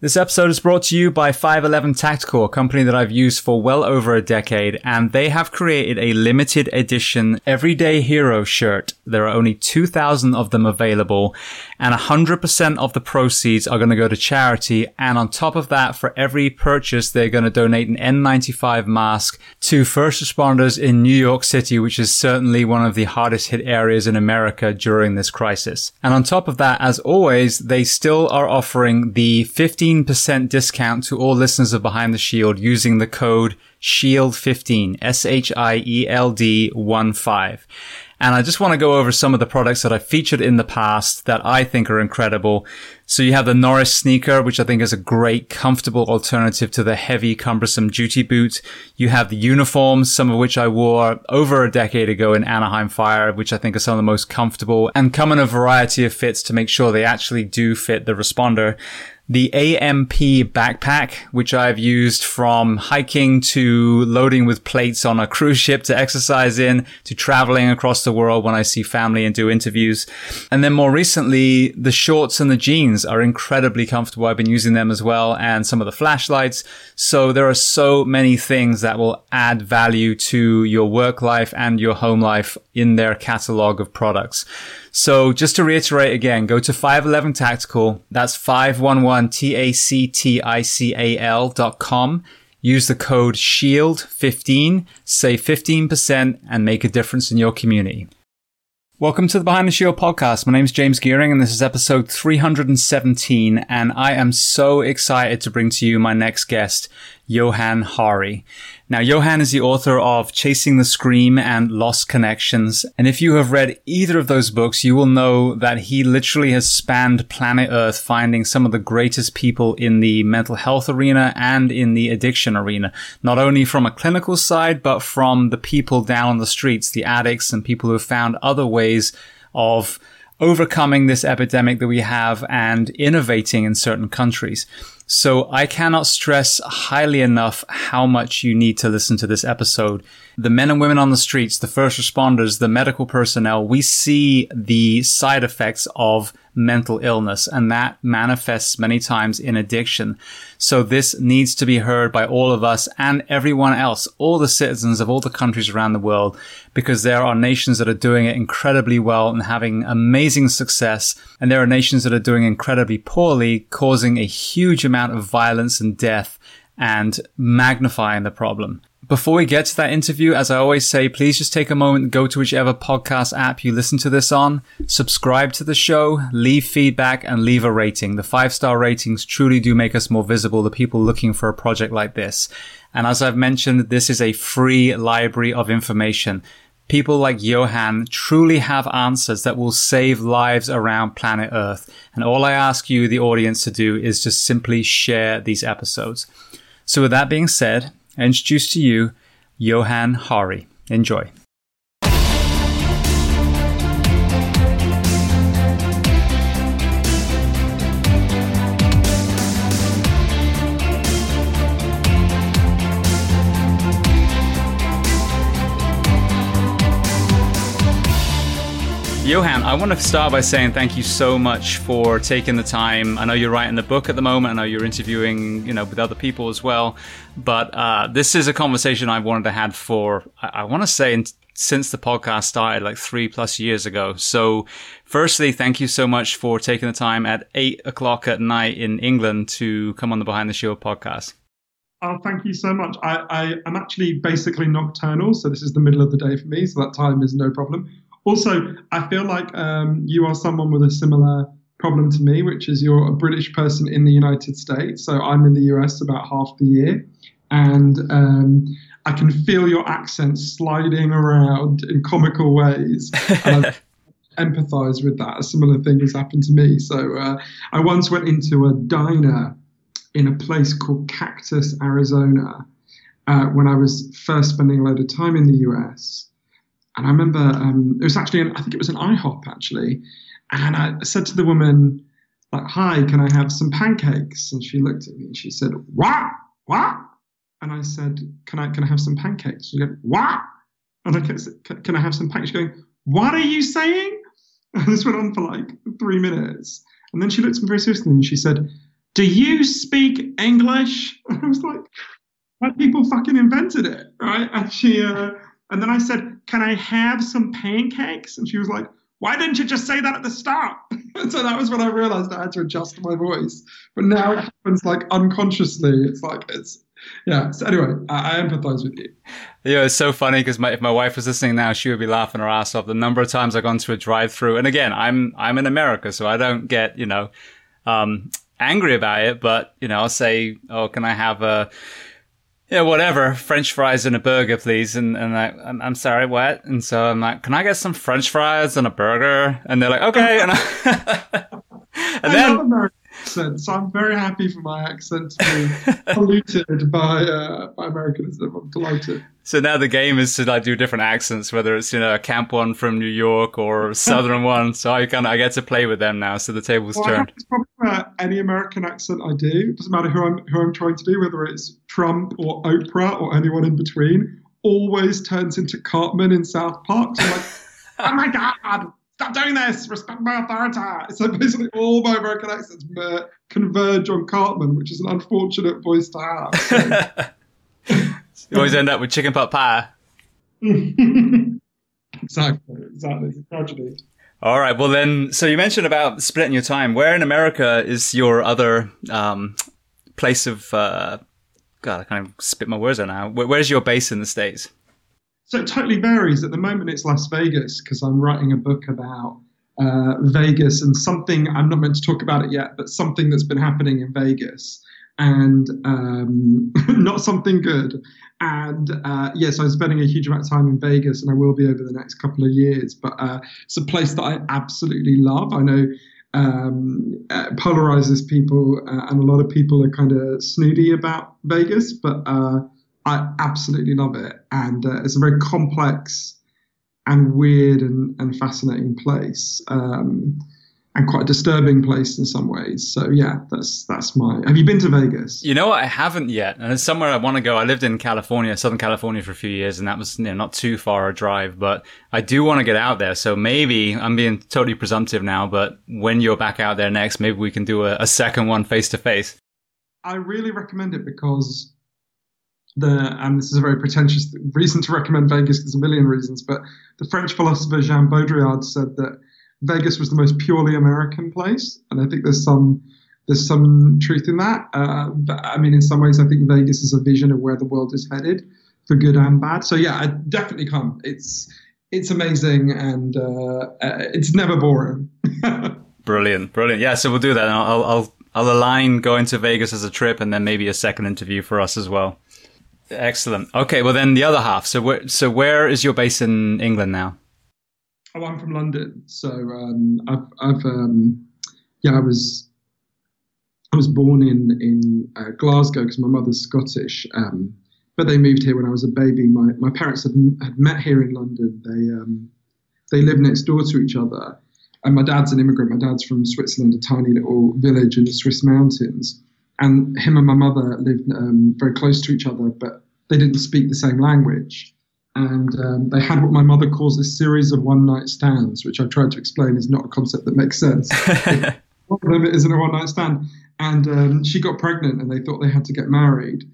This episode is brought to you by 511 Tactical, a company that I've used for well over a decade, and they have created a limited edition Everyday Hero shirt. There are only 2,000 of them available, and 100% of the proceeds are going to go to charity. And on top of that, for every purchase, they're going to donate an N95 mask to first responders in New York City, which is certainly one of the hardest hit areas in America during this crisis. And on top of that, as always, they still are offering the 15 15% discount to all listeners of Behind the Shield using the code SHIELD15, S-H-I-E-L-D 1-5. And I just want to go over some of the products that I've featured in the past that I think are incredible. So you have the Norris sneaker, which I think is a great, comfortable alternative to the heavy, cumbersome duty boot. You have the uniforms, some of which I wore over a decade ago in Anaheim Fire, which I think are some of the most comfortable and come in a variety of fits to make sure they actually do fit the responder the AMP backpack, which I've used from hiking to loading with plates on a cruise ship to exercise in to traveling across the world when I see family and do interviews. And then more recently, the shorts and the jeans are incredibly comfortable. I've been using them as well and some of the flashlights. So there are so many things that will add value to your work life and your home life in their catalog of products. So just to reiterate again, go to 511 Tactical. That's 511 T-A-C-T-I-C-A-L dot com. Use the code SHIELD15, save 15% and make a difference in your community. Welcome to the Behind the Shield podcast. My name is James Geering and this is episode 317 and I am so excited to bring to you my next guest, Johann Hari. Now, Johann is the author of Chasing the Scream and Lost Connections. And if you have read either of those books, you will know that he literally has spanned planet Earth, finding some of the greatest people in the mental health arena and in the addiction arena, not only from a clinical side, but from the people down on the streets, the addicts and people who have found other ways of overcoming this epidemic that we have and innovating in certain countries. So I cannot stress highly enough how much you need to listen to this episode. The men and women on the streets, the first responders, the medical personnel, we see the side effects of mental illness and that manifests many times in addiction. So this needs to be heard by all of us and everyone else, all the citizens of all the countries around the world, because there are nations that are doing it incredibly well and having amazing success. And there are nations that are doing incredibly poorly, causing a huge amount of violence and death and magnifying the problem. Before we get to that interview, as I always say, please just take a moment, go to whichever podcast app you listen to this on, subscribe to the show, leave feedback, and leave a rating. The five star ratings truly do make us more visible to people looking for a project like this. And as I've mentioned, this is a free library of information. People like Johann truly have answers that will save lives around planet Earth. And all I ask you, the audience, to do is just simply share these episodes. So with that being said, Introduce to you Johann Hari. Enjoy. Johann, I want to start by saying thank you so much for taking the time. I know you're writing the book at the moment. I know you're interviewing, you know, with other people as well. But uh, this is a conversation I've wanted to have for, I, I want to say, in, since the podcast started, like three plus years ago. So, firstly, thank you so much for taking the time at eight o'clock at night in England to come on the Behind the Shield podcast. Oh, thank you so much. I, I am actually basically nocturnal, so this is the middle of the day for me, so that time is no problem. Also, I feel like um, you are someone with a similar problem to me, which is you're a British person in the United States. So I'm in the US about half the year. And um, I can feel your accent sliding around in comical ways. I empathize with that. A similar thing has happened to me. So uh, I once went into a diner in a place called Cactus, Arizona, uh, when I was first spending a load of time in the US. And I remember um, it was actually, an, I think it was an IHOP actually. And I said to the woman, like, hi, can I have some pancakes? And she looked at me and she said, what? What? And I said, can I, can I have some pancakes? She said, what? And I said, can I have some pancakes? She's going, what are you saying? And this went on for like three minutes. And then she looked at me very seriously and she said, Do you speak English? And I was like, White people fucking invented it, right? And she, uh, and then I said, Can I have some pancakes? And she was like, Why didn't you just say that at the start? so that was when I realized I had to adjust my voice. But now it happens like unconsciously. It's like, it's, yeah. So anyway, I, I empathize with you. Yeah, it's so funny because if my wife was listening now, she would be laughing her ass off. The number of times I've gone to a drive-through, and again, I'm I'm in America, so I don't get you know um, angry about it. But you know, I'll say, "Oh, can I have a yeah, whatever, French fries and a burger, please?" And and I, I'm, I'm sorry, what? And so I'm like, "Can I get some French fries and a burger?" And they're like, "Okay." And, I, and I then accent, so I'm very happy for my accent to be polluted by uh, by Americanism. I'm delighted. So now the game is to like do different accents, whether it's you know a camp one from New York or a southern one. So I kind of I get to play with them now. So the table's well, turned. Probably any American accent I do. It doesn't matter who I'm who I'm trying to do, whether it's Trump or Oprah or anyone in between. Always turns into Cartman in South Park. So I'm like, oh my god, stop doing this, respect my authority. So basically, all my American accents converge on Cartman, which is an unfortunate voice to have. So. you always end up with chicken pot pie. exactly, exactly. It's a tragedy. All right. Well, then, so you mentioned about splitting your time. Where in America is your other um, place of? Uh, God, I kind of spit my words out now. where's your base in the states? So it totally varies. At the moment, it's Las Vegas because I'm writing a book about uh, Vegas and something I'm not meant to talk about it yet, but something that's been happening in Vegas and um, not something good. And uh, yes, yeah, so I'm spending a huge amount of time in Vegas, and I will be over the next couple of years. But uh, it's a place that I absolutely love. I know um, uh, polarizes people, uh, and a lot of people are kind of snooty about Vegas, but uh, I absolutely love it, and uh, it's a very complex and weird and, and fascinating place, um, and quite a disturbing place in some ways. So yeah, that's that's my. Have you been to Vegas? You know what? I haven't yet, and it's somewhere I want to go. I lived in California, Southern California, for a few years, and that was you know, not too far a drive, but I do want to get out there. So maybe I'm being totally presumptive now, but when you're back out there next, maybe we can do a, a second one face to face. I really recommend it because the, and this is a very pretentious reason to recommend Vegas, there's a million reasons, but the French philosopher Jean Baudrillard said that Vegas was the most purely American place, and I think there's some there's some truth in that. Uh, but, I mean, in some ways, I think Vegas is a vision of where the world is headed, for good and bad. So yeah, I definitely come. It's it's amazing and uh, uh it's never boring. brilliant, brilliant. Yeah, so we'll do that. I'll, I'll I'll align going to Vegas as a trip, and then maybe a second interview for us as well. Excellent. Okay, well then the other half. So where so where is your base in England now? Oh, I'm from London. So um, I've I've um, yeah I was I was born in in uh, Glasgow because my mother's Scottish. Um, but they moved here when I was a baby. My my parents had, had met here in London. They um, they live next door to each other. And my dad's an immigrant. My dad's from Switzerland, a tiny little village in the Swiss mountains and him and my mother lived um, very close to each other, but they didn't speak the same language. And um, they had what my mother calls a series of one night stands, which I've tried to explain is not a concept that makes sense. one of them isn't a one night stand. And um, she got pregnant, and they thought they had to get married.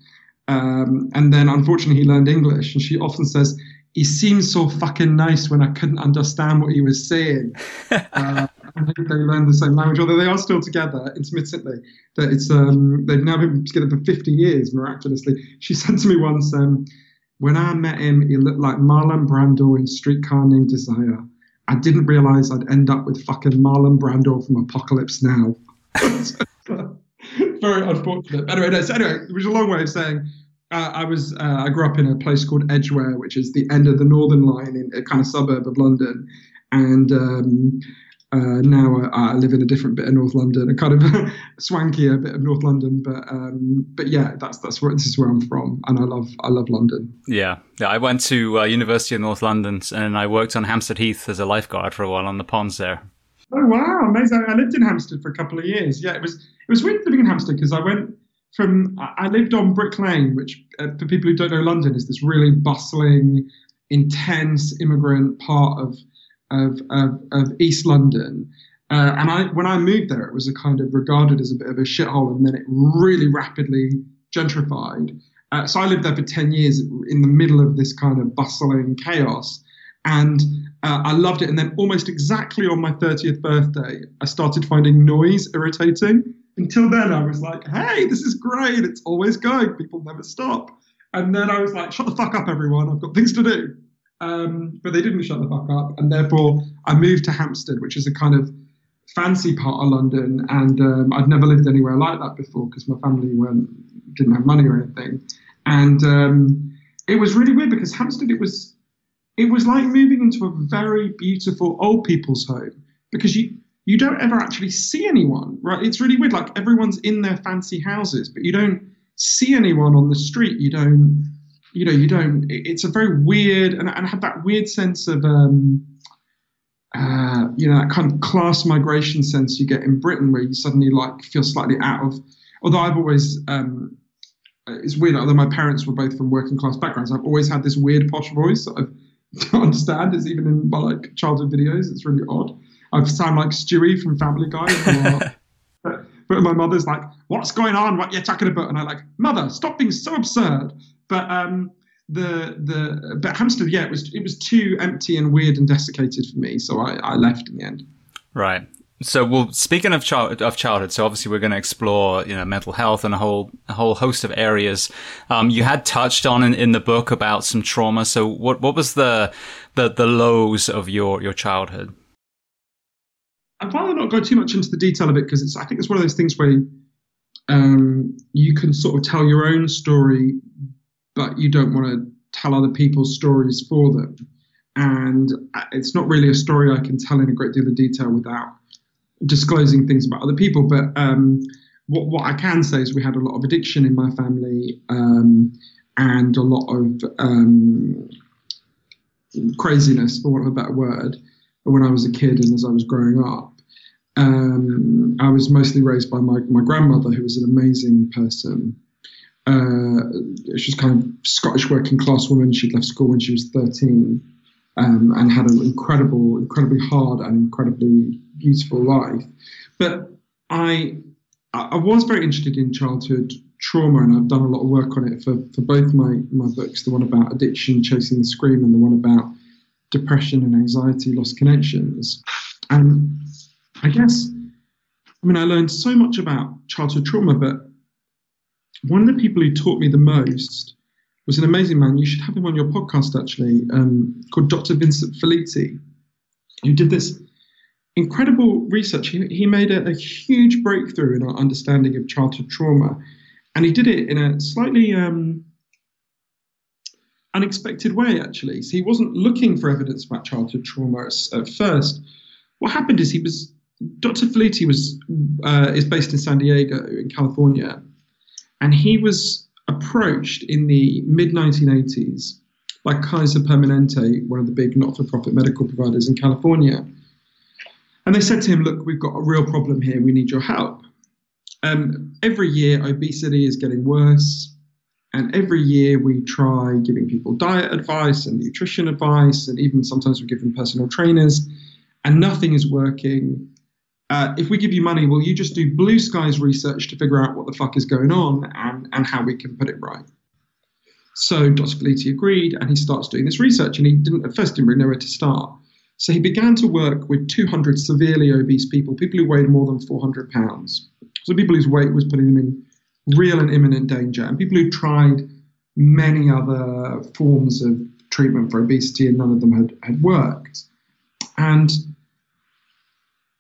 Um, and then, unfortunately, he learned English, and she often says, he seemed so fucking nice when I couldn't understand what he was saying. Uh, they learned the same language, although they are still together intermittently. That it's um, they've now been together for 50 years, miraculously. She said to me once, um, when I met him, he looked like Marlon Brando in Streetcar Named Desire. I didn't realize I'd end up with fucking Marlon Brando from Apocalypse Now. Very unfortunate. Anyway, no, so anyway, it was a long way of saying uh, I was uh, I grew up in a place called Edgware, which is the end of the Northern Line in a kind of suburb of London, and um, uh, now I, I, live in a different bit of North London, a kind of swankier bit of North London. But um, but yeah, that's that's where this is where I'm from, and I love I love London. Yeah, yeah. I went to uh, University of North London, and I worked on Hampstead Heath as a lifeguard for a while on the ponds there. Oh wow, amazing! I lived in Hampstead for a couple of years. Yeah, it was it was weird living in Hampstead because I went from I lived on Brick Lane, which uh, for people who don't know London is this really bustling, intense immigrant part of of, of, of East London. Uh, and I, when I moved there, it was a kind of regarded as a bit of a shithole, and then it really rapidly gentrified. Uh, so I lived there for 10 years in the middle of this kind of bustling chaos. And uh, I loved it. And then almost exactly on my 30th birthday, I started finding noise irritating. Until then, I was like, hey, this is great. It's always going. People never stop. And then I was like, shut the fuck up, everyone. I've got things to do. Um, but they didn't shut the fuck up. And therefore, I moved to Hampstead, which is a kind of fancy part of London. And um, I'd never lived anywhere like that before because my family weren't, didn't have money or anything. And um, it was really weird because Hampstead, it was it was like moving into a very beautiful old people's home because you you don't ever actually see anyone, right? It's really weird. Like everyone's in their fancy houses, but you don't see anyone on the street. You don't, you know, you don't. It's a very weird, and, and I had that weird sense of, um, uh, you know, that kind of class migration sense you get in Britain, where you suddenly like feel slightly out of. Although I've always, um, it's weird. Although my parents were both from working class backgrounds, I've always had this weird posh voice that I don't understand. It's even in my like childhood videos. It's really odd. I sound like Stewie from Family Guy. but, but my mother's like, "What's going on? What you talking about?" And I'm like, "Mother, stop being so absurd." But um, the the but Hampstead, yeah, it was it was too empty and weird and desiccated for me, so I, I left in the end. Right. So, well, speaking of child of childhood, so obviously we're going to explore, you know, mental health and a whole a whole host of areas. Um, you had touched on in, in the book about some trauma. So, what what was the the the lows of your your childhood? I'd rather not go too much into the detail of it because it's I think it's one of those things where um, you can sort of tell your own story, but you don't want to tell other people's stories for them. And it's not really a story I can tell in a great deal of detail without disclosing things about other people. But um, what, what I can say is we had a lot of addiction in my family um, and a lot of um, craziness, for want of a better word when I was a kid and as I was growing up. Um, I was mostly raised by my, my grandmother, who was an amazing person. Uh, she's kind of Scottish working class woman. She'd left school when she was 13 um, and had an incredible, incredibly hard and incredibly beautiful life. But I, I was very interested in childhood trauma, and I've done a lot of work on it for, for both my, my books the one about addiction, Chasing the Scream, and the one about depression and anxiety, lost connections. And I guess, I mean, I learned so much about childhood trauma, but one of the people who taught me the most was an amazing man. You should have him on your podcast, actually, um, called Dr. Vincent Felitti, who did this incredible research. He, he made a, a, huge breakthrough in our understanding of childhood trauma, and he did it in a slightly um, unexpected way, actually. So he wasn't looking for evidence about childhood trauma at first. What happened is he was Dr. Felitti was uh, is based in San Diego in California, and he was approached in the mid 1980s by Kaiser Permanente, one of the big not-for-profit medical providers in California, and they said to him, "Look, we've got a real problem here. We need your help." Um, every year, obesity is getting worse. And every year we try giving people diet advice and nutrition advice, and even sometimes we give them personal trainers, and nothing is working. Uh, if we give you money, will you just do blue skies research to figure out what the fuck is going on and, and how we can put it right? So Dr. Felitti agreed, and he starts doing this research, and he didn't at first didn't really know where to start. So he began to work with 200 severely obese people, people who weighed more than 400 pounds. So people whose weight was putting them in real and imminent danger, and people who tried many other forms of treatment for obesity and none of them had, had worked. And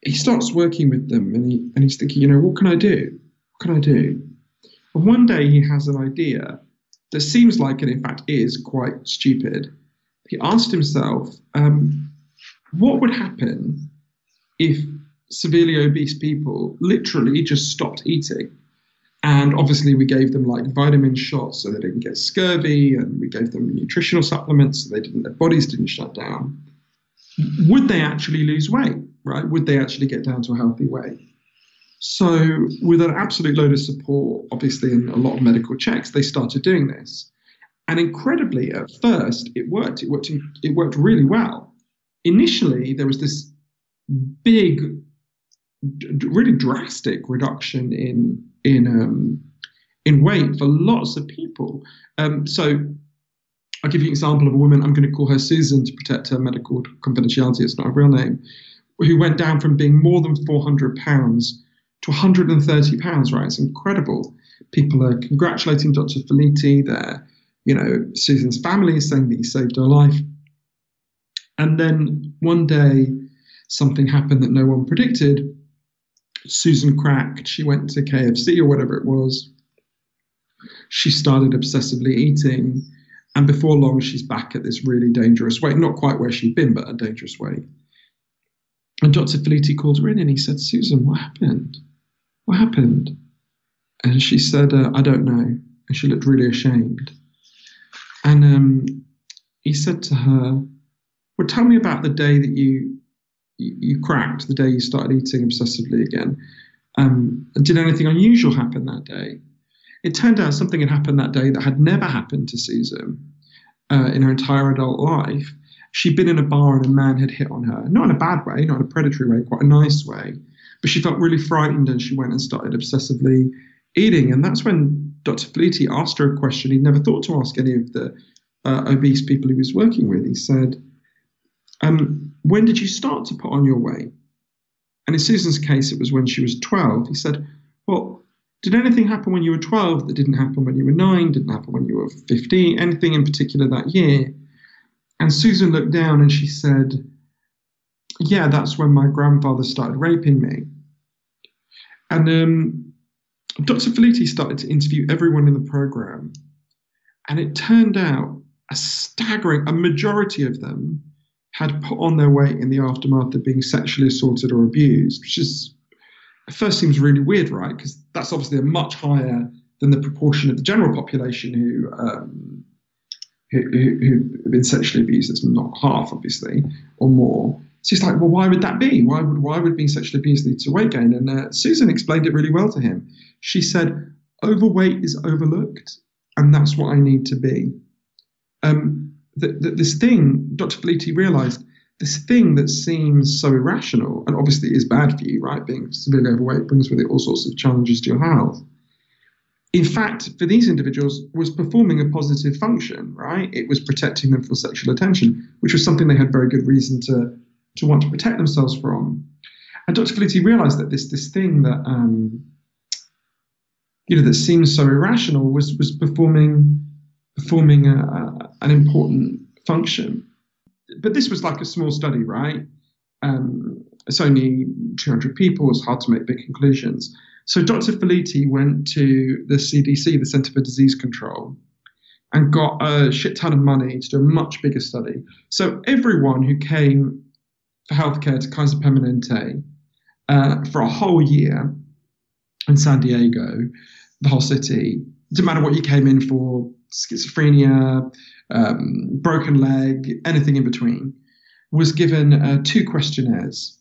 he starts working with them and, he, and he's thinking, you know, what can I do? What can I do? And one day he has an idea that seems like, and in fact is, quite stupid. He asked himself, um, what would happen if severely obese people literally just stopped eating? And obviously, we gave them like vitamin shots so they didn't get scurvy, and we gave them nutritional supplements so they didn't, their bodies didn't shut down. Would they actually lose weight? Right? Would they actually get down to a healthy weight? So, with an absolute load of support, obviously, and a lot of medical checks, they started doing this. And incredibly, at first, it worked. It worked. It worked really well. Initially, there was this big really drastic reduction in in um, in weight for lots of people. Um, so I'll give you an example of a woman. I'm going to call her Susan to protect her medical confidentiality. It's not a real name. Who went down from being more than 400 pounds to 130 pounds. Right, it's incredible. People are congratulating Dr. Felitti. They're, you know, Susan's family is saying that he saved her life. And then one day, something happened that no one predicted. Susan cracked. She went to KFC or whatever it was. She started obsessively eating. And before long, she's back at this really dangerous weight. Not quite where she'd been, but a dangerous weight. And Dr. Felitti called her in and he said, Susan, what happened? What happened? And she said, uh, I don't know. And she looked really ashamed. And um, he said to her, Well, tell me about the day that you you cracked, the day you started eating obsessively again. Um, did anything unusual happen that day? It turned out something had happened that day that had never happened to Susan uh, in her entire adult life. She'd been in a bar and a man had hit on her, not in a bad way, not in a predatory way, quite a nice way. But she felt really frightened and she went and started obsessively eating. And that's when Dr. Felitti asked her a question he'd never thought to ask any of the uh, obese people he was working with. He said, um, When did you start to put on your weight? And in Susan's case, it was when she was 12. He said, Well, did anything happen when you were 12 that didn't happen when you were 9, didn't happen when you were 15, anything in particular that year? And Susan looked down and she said, Yeah, that's when my grandfather started raping me. And um, Dr. Felitti started to interview everyone in the program, and it turned out a staggering, a majority of them had put on their weight in the aftermath of being sexually assaulted or abused, which is at first seems really weird, right? Because that's obviously a much higher than the proportion of the general population who um, who, who, have been sexually abused. It's not half, obviously, or more. So he's like, well, why would that be? Why would why would being sexually abused lead to weight gain? And uh, Susan explained it really well to him. She said, overweight is overlooked, and that's what I need to be. Um, that, that this thing, Dr. Felitti realized, this thing that seems so irrational, and obviously is bad for you, right? Being severely overweight brings with it all sorts of challenges to your health. In fact, for these individuals, was performing a positive function, right? It was protecting them from sexual attention, which was something they had very good reason to to want to protect themselves from. And Dr. Felitti realized that this this thing that um, you know that seems so irrational was was performing performing a, a, an important function. But this was like a small study, right? Um, it's only 200 people. It's hard to make big conclusions. So Dr. Felitti went to the CDC, the Center for Disease Control, and got a shit ton of money to do a much bigger study. So everyone who came for healthcare to Kaiser Permanente uh, for a whole year in San Diego, the whole city, didn't matter what you came in for, schizophrenia, um, broken leg, anything in between, was given uh, two questionnaires.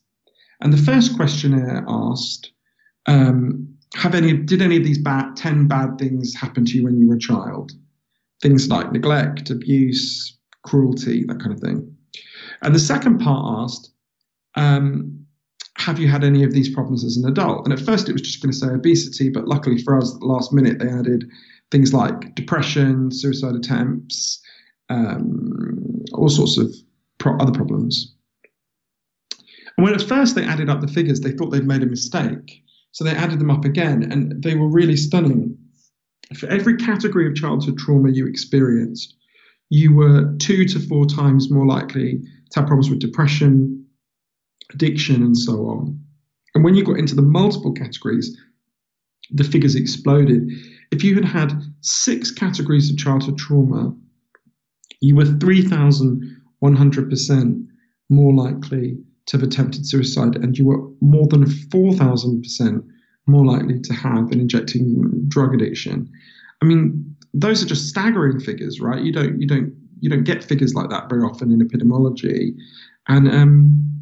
And the first questionnaire asked, um, have any did any of these bad 10 bad things happen to you when you were a child? Things like neglect, abuse, cruelty, that kind of thing. And the second part asked, um, have you had any of these problems as an adult? And at first it was just going to say obesity, but luckily for us, at the last minute they added things like depression, suicide attempts, um, all sorts of pro- other problems. And when at first they added up the figures, they thought they'd made a mistake. So they added them up again, and they were really stunning. For every category of childhood trauma you experienced, you were two to four times more likely to have problems with depression, addiction, and so on. And when you got into the multiple categories, the figures exploded. If you had had six categories of childhood trauma, you were 3,100% more likely to have attempted suicide, and you were more than 4,000% more likely to have an injecting drug addiction. I mean, those are just staggering figures, right? You don't, you don't, you don't get figures like that very often in epidemiology. And um,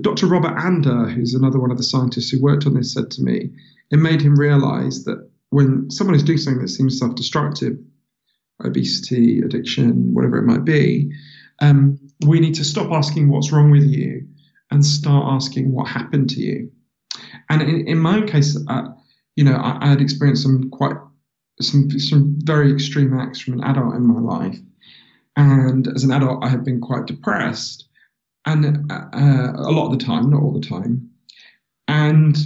Dr. Robert Anda, who's another one of the scientists who worked on this, said to me, it made him realize that when someone is doing something that seems self destructive, obesity, addiction, whatever it might be, um, we need to stop asking what's wrong with you and start asking what happened to you. And in, in my own case, uh, you know, I, I, had experienced some quite some some very extreme acts from an adult in my life, and as an adult, I have been quite depressed, and uh, a lot of the time, not all the time, and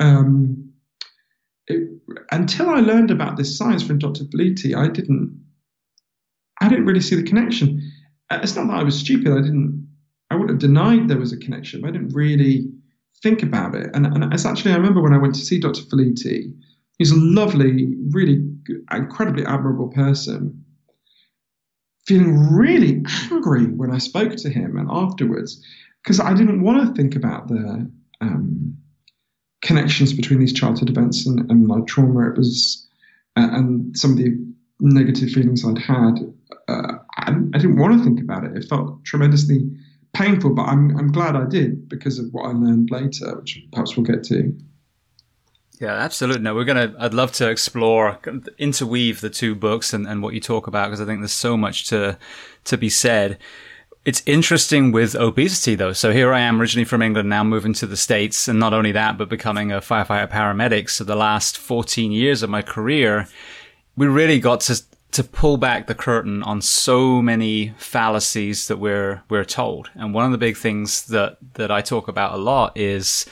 um, it, until I learned about this science from Dr. Felitti, I didn't I didn't really see the connection. Uh, it's not that I was stupid. I didn't. I would have denied there was a connection, but I didn't really think about it. And, and it's actually, I remember when I went to see Dr. Felitti, he's a lovely, really incredibly admirable person, feeling really angry when I spoke to him and afterwards, because I didn't want to think about the um, connections between these childhood events and, and my trauma. It was, uh, and some of the negative feelings I'd had. Uh, I, I didn't want to think about it. It felt tremendously painful, but I'm I'm glad I did because of what I learned later, which perhaps we'll get to. Yeah, absolutely. No, we're gonna. I'd love to explore, interweave the two books and, and what you talk about because I think there's so much to to be said. It's interesting with obesity though. So here I am originally from England, now moving to the States. And not only that, but becoming a firefighter paramedic. So the last 14 years of my career, we really got to to pull back the curtain on so many fallacies that we're we're told. And one of the big things that that I talk about a lot is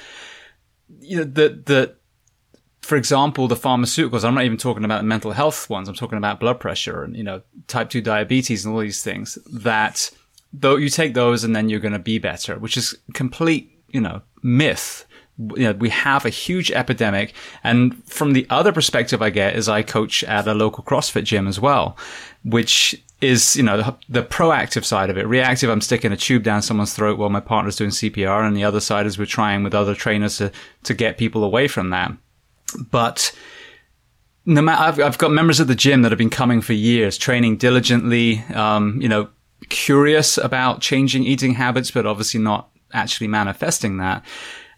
you know that that for example, the pharmaceuticals, I'm not even talking about mental health ones. I'm talking about blood pressure and, you know, type 2 diabetes and all these things that though you take those and then you're going to be better, which is complete, you know, myth you know, we have a huge epidemic. And from the other perspective I get is I coach at a local CrossFit gym as well, which is, you know, the, the, proactive side of it. Reactive, I'm sticking a tube down someone's throat while my partner's doing CPR. And the other side is we're trying with other trainers to, to get people away from that. But no matter, I've, I've got members of the gym that have been coming for years, training diligently, um, you know, curious about changing eating habits, but obviously not actually manifesting that.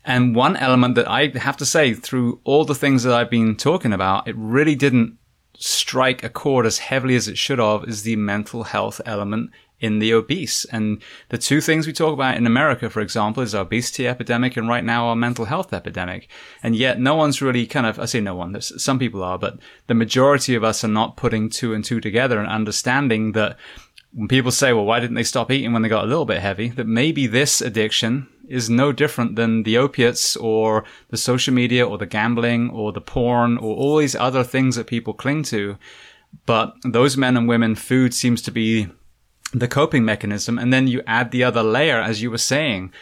And one element that I have to say, through all the things that I've been talking about, it really didn't strike a chord as heavily as it should have is the mental health element in the obese. And the two things we talk about in America, for example, is our obesity epidemic and right now our mental health epidemic. And yet no one's really kind of, I say no one, some people are, but the majority of us are not putting two and two together and understanding that when people say, well, why didn't they stop eating when they got a little bit heavy? That maybe this addiction is no different than the opiates or the social media or the gambling or the porn or all these other things that people cling to. But those men and women, food seems to be the coping mechanism. And then you add the other layer, as you were saying,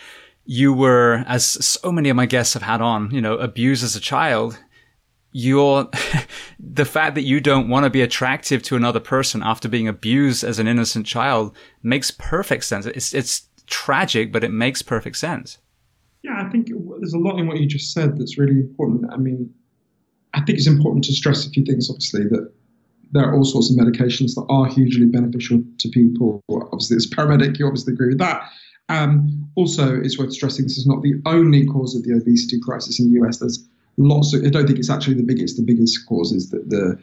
you were, as so many of my guests have had on, you know, abused as a child. You're, the fact that you don't want to be attractive to another person after being abused as an innocent child makes perfect sense. It's, it's tragic, but it makes perfect sense. Yeah, I think there's a lot in what you just said that's really important. I mean, I think it's important to stress a few things, obviously, that there are all sorts of medications that are hugely beneficial to people. Obviously, as a paramedic, you obviously agree with that. Um, also, it's worth stressing this is not the only cause of the obesity crisis in the US. There's lots of, I don't think it's actually the biggest. The biggest cause is that the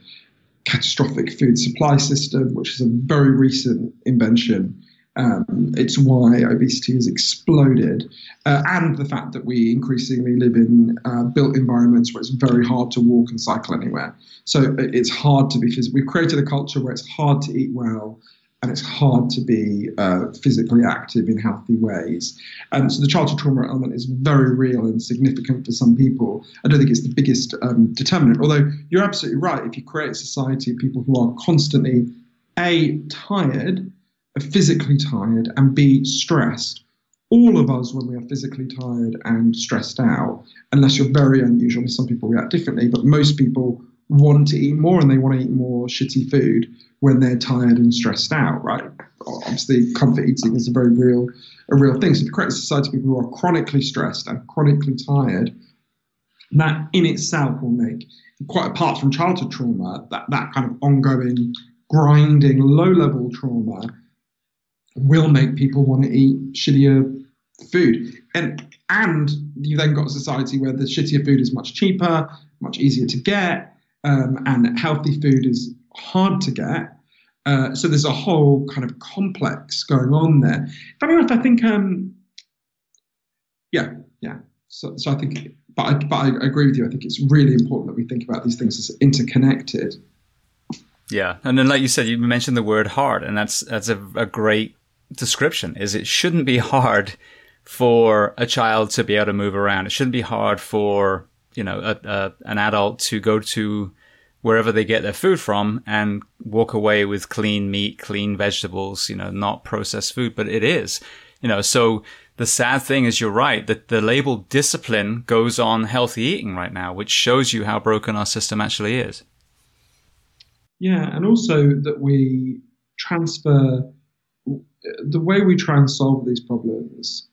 catastrophic food supply system, which is a very recent invention um, it's why obesity has exploded, uh, and the fact that we increasingly live in uh, built environments where it's very hard to walk and cycle anywhere. So it's hard to be. We've created a culture where it's hard to eat well and it's hard to be uh, physically active in healthy ways. And so the childhood trauma element is very real and significant for some people. I don't think it's the biggest um, determinant, although you're absolutely right. If you create a society of people who are constantly A, tired, physically tired and be stressed. All of us, when we are physically tired and stressed out, unless you're very unusual, some people react differently, but most people want to eat more and they want to eat more shitty food when they're tired and stressed out, right? Obviously, comfort eating is a very real, a real thing. So if you create a society of people who are chronically stressed and chronically tired, that in itself will make, quite apart from childhood trauma, that, that kind of ongoing, grinding, low level trauma will make people want to eat shittier food. And and you then got a society where the shittier food is much cheaper, much easier to get, um, and healthy food is hard to get. Uh, so there's a whole kind of complex going on there. Funny enough, I think, um, yeah, yeah. So, so I think, but I, but I agree with you. I think it's really important that we think about these things as interconnected. Yeah, and then like you said, you mentioned the word hard, and that's that's a, a great description. Is it shouldn't be hard for a child to be able to move around. It shouldn't be hard for you know a, a, an adult to go to wherever they get their food from and walk away with clean meat, clean vegetables, you know, not processed food, but it is, you know, so the sad thing is you're right that the label discipline goes on healthy eating right now, which shows you how broken our system actually is. Yeah. And also that we transfer the way we try and solve these problems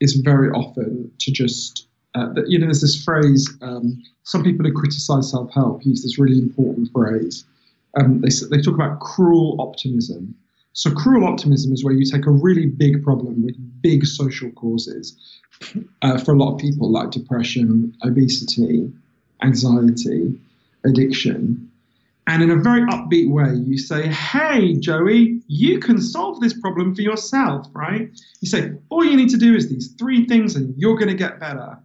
is very often to just uh, you know, there's this phrase. Um, some people who criticize self-help use this really important phrase. Um, they they talk about cruel optimism. So cruel optimism is where you take a really big problem with big social causes uh, for a lot of people, like depression, obesity, anxiety, addiction, and in a very upbeat way, you say, Hey, Joey, you can solve this problem for yourself, right? You say, All you need to do is these three things and you're going to get better.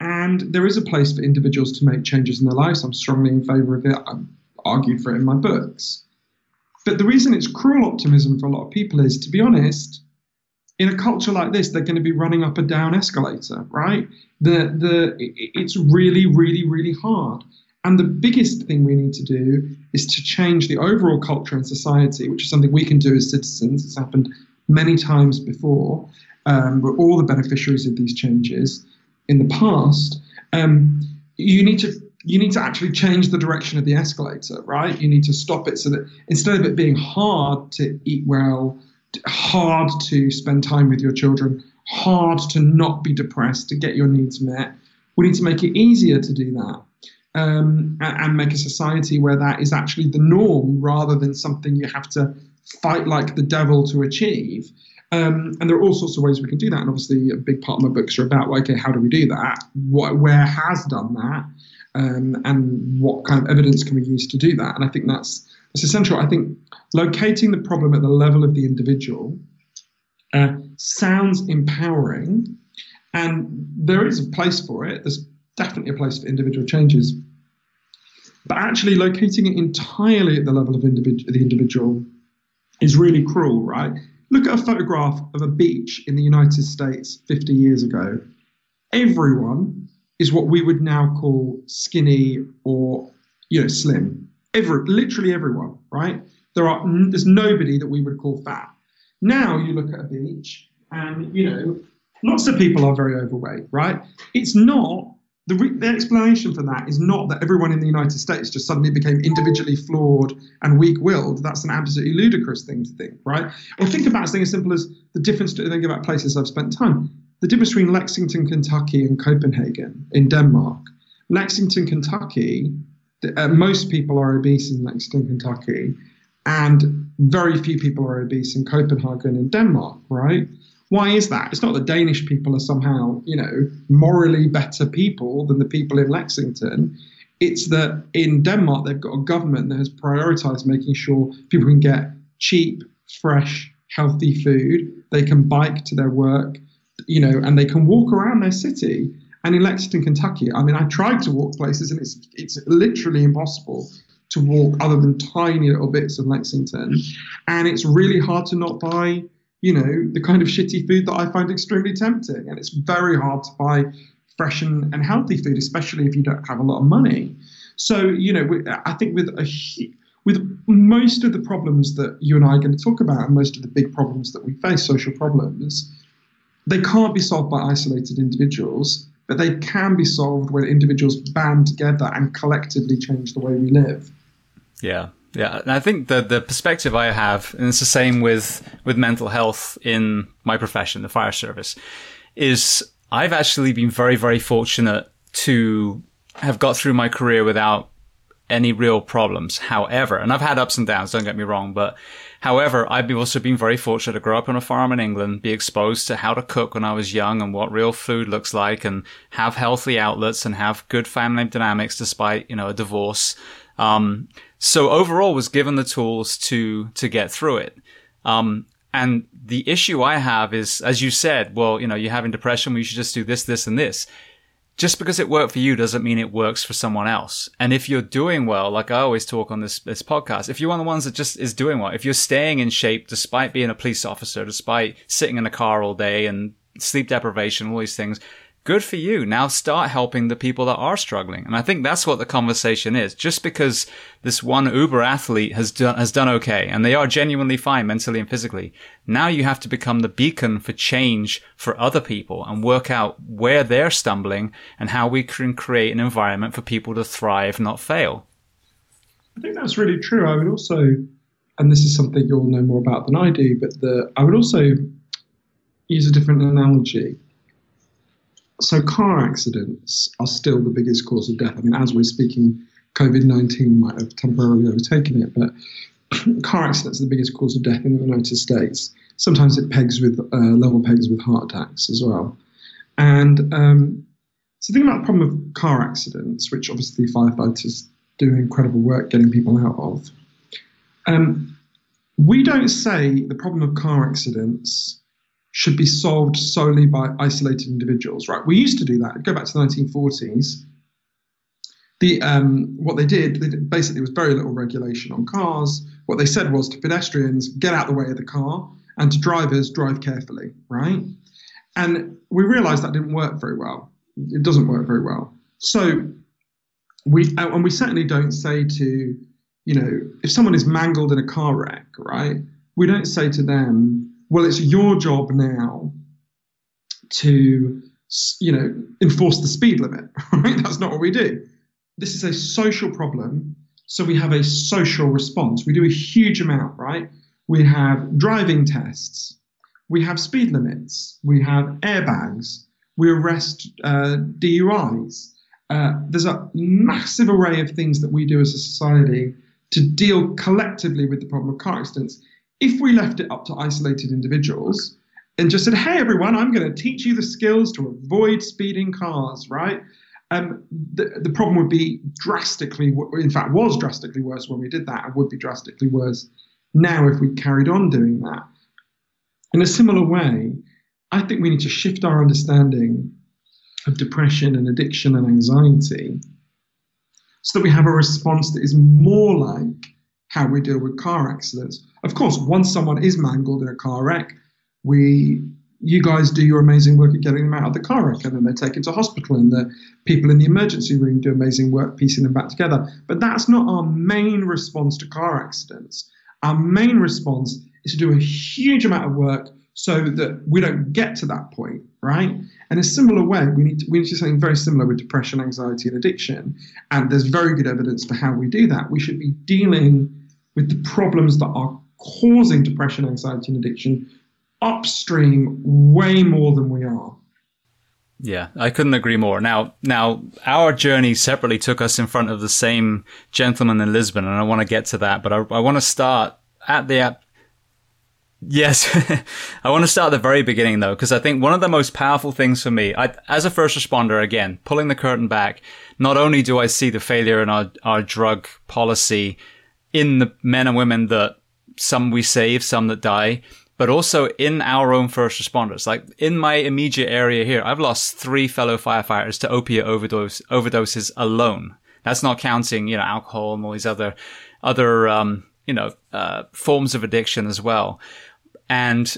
And there is a place for individuals to make changes in their lives. I'm strongly in favor of it. I argue for it in my books. But the reason it's cruel optimism for a lot of people is, to be honest, in a culture like this, they're going to be running up a down escalator, right? The the it's really, really, really hard. And the biggest thing we need to do is to change the overall culture and society, which is something we can do as citizens. It's happened many times before. Um, we're all the beneficiaries of these changes in the past. Um, you need to you need to actually change the direction of the escalator, right? You need to stop it so that instead of it being hard to eat well, hard to spend time with your children, hard to not be depressed, to get your needs met, we need to make it easier to do that um, and, make a society where that is actually the norm rather than something you have to fight like the devil to achieve. Um, and there are all sorts of ways we can do that. And obviously, a big part of my books are about, okay, how do we do that? What, where has done that? Um, and what kind of evidence can we use to do that? And I think that's, that's essential. I think locating the problem at the level of the individual uh, sounds empowering. And there is a place for it. There's definitely a place for individual changes. But actually, locating it entirely at the level of individ- the individual is really cruel, right? Look at a photograph of a beach in the United States 50 years ago. Everyone is what we would now call skinny or you know slim. Every, literally everyone, right? There are there's nobody that we would call fat. Now you look at a beach and you know lots of people are very overweight, right? It's not the, re- the explanation for that is not that everyone in the United States just suddenly became individually flawed and weak-willed. That's an absolutely ludicrous thing to think, right? Or think about something as simple as the difference. To think about places I've spent time. The difference between Lexington, Kentucky, and Copenhagen in Denmark. Lexington, Kentucky. Uh, most people are obese in Lexington, Kentucky, and very few people are obese in Copenhagen in Denmark, right? Why is that? It's not that Danish people are somehow, you know, morally better people than the people in Lexington. It's that in Denmark, they've got a government that has prioritized making sure people can get cheap, fresh, healthy food. They can bike to their work, you know, and they can walk around their city. And in Lexington, Kentucky, I mean, I tried to walk places and it's, it's literally impossible to walk other than tiny little bits of Lexington. And it's really hard to not buy you know, the kind of shitty food that I find extremely tempting. And it's very hard to buy fresh and, and healthy food, especially if you don't have a lot of money. So, you know, I think with a with most of the problems that you and I are going to talk about, and most of the big problems that we face, social problems, they can't be solved by isolated individuals, but they can be solved when individuals band together and collectively change the way we live. Yeah, yeah, and I think the the perspective I have, and it's the same with with mental health in my profession, the fire service, is I've actually been very very fortunate to have got through my career without any real problems. However, and I've had ups and downs, don't get me wrong, but however, I've also been very fortunate to grow up on a farm in England, be exposed to how to cook when I was young and what real food looks like and have healthy outlets and have good family dynamics despite, you know, a divorce. Um, so overall was given the tools to, to get through it. Um, And the issue I have is, as you said, well, you know, you're having depression, well, you should just do this, this, and this. Just because it worked for you doesn't mean it works for someone else. And if you're doing well, like I always talk on this, this podcast, if you're one of the ones that just is doing well, if you're staying in shape despite being a police officer, despite sitting in a car all day and sleep deprivation, all these things, good for you. Now start helping the people that are struggling. And I think that's what the conversation is. Just because this one Uber athlete has done, has done okay and they are genuinely fine mentally and physically. Now you have to become the beacon for change for other people and work out where they're stumbling and how we can create an environment for people to thrive, not fail. I think that's really true. I would also, and this is something you'll know more about than I do, but the, I would also use a different analogy so car accidents are still the biggest cause of death. I mean, as we're speaking, COVID 19 might have temporarily overtaken it, but car accidents are the biggest cause of death in the United States. Sometimes it pegs with uh, level pegs with heart attacks as well. And um, so, think about the problem of car accidents, which obviously firefighters do incredible work getting people out of. Um, we don't say the problem of car accidents should be solved solely by isolated individuals, right? We used to do that. Go back to the 1940s. The um, what they did, they did basically was very little regulation on cars. What they said was to pedestrians, get out the way of the car, and to drivers, drive carefully, right? And we realised that didn't work very well. It doesn't work very well. So we and we certainly don't say to, you know, if someone is mangled in a car wreck, right? We don't say to them, well, it's your job now to, you know, enforce the speed limit. Right? That's not what we do. This is a social problem, so we have a social response. We do a huge amount, right? We have driving tests, we have speed limits, we have airbags, we arrest uh, DUIs. Uh, there's a massive array of things that we do as a society to deal collectively with the problem of car accidents. If we left it up to isolated individuals and just said, hey, everyone, I'm going to teach you the skills to avoid speeding cars, right? Um, the, the problem would be drastically, in fact, was drastically worse when we did that and would be drastically worse now if we carried on doing that. In a similar way, I think we need to shift our understanding of depression and addiction and anxiety so that we have a response that is more like how we deal with car accidents. Of course, once someone is mangled in a car wreck, we you guys do your amazing work at getting them out of the car wreck and then they're taken to hospital and the people in the emergency room do amazing work piecing them back together. But that's not our main response to car accidents. Our main response is to do a huge amount of work so that we don't get to that point, right? In a similar way, we need to, we need to do something very similar with depression, anxiety, and addiction. And there's very good evidence for how we do that. We should be dealing with the problems that are causing depression, anxiety, and addiction upstream way more than we are. Yeah, I couldn't agree more. Now, now our journey separately took us in front of the same gentleman in Lisbon, and I want to get to that. But I, I want to start at the Yes, I want to start at the very beginning though, because I think one of the most powerful things for me, I, as a first responder, again, pulling the curtain back, not only do I see the failure in our, our drug policy in the men and women that some we save, some that die, but also in our own first responders. Like in my immediate area here, I've lost three fellow firefighters to opiate overdose, overdoses alone. That's not counting, you know, alcohol and all these other, other, um, you know, uh, forms of addiction as well. And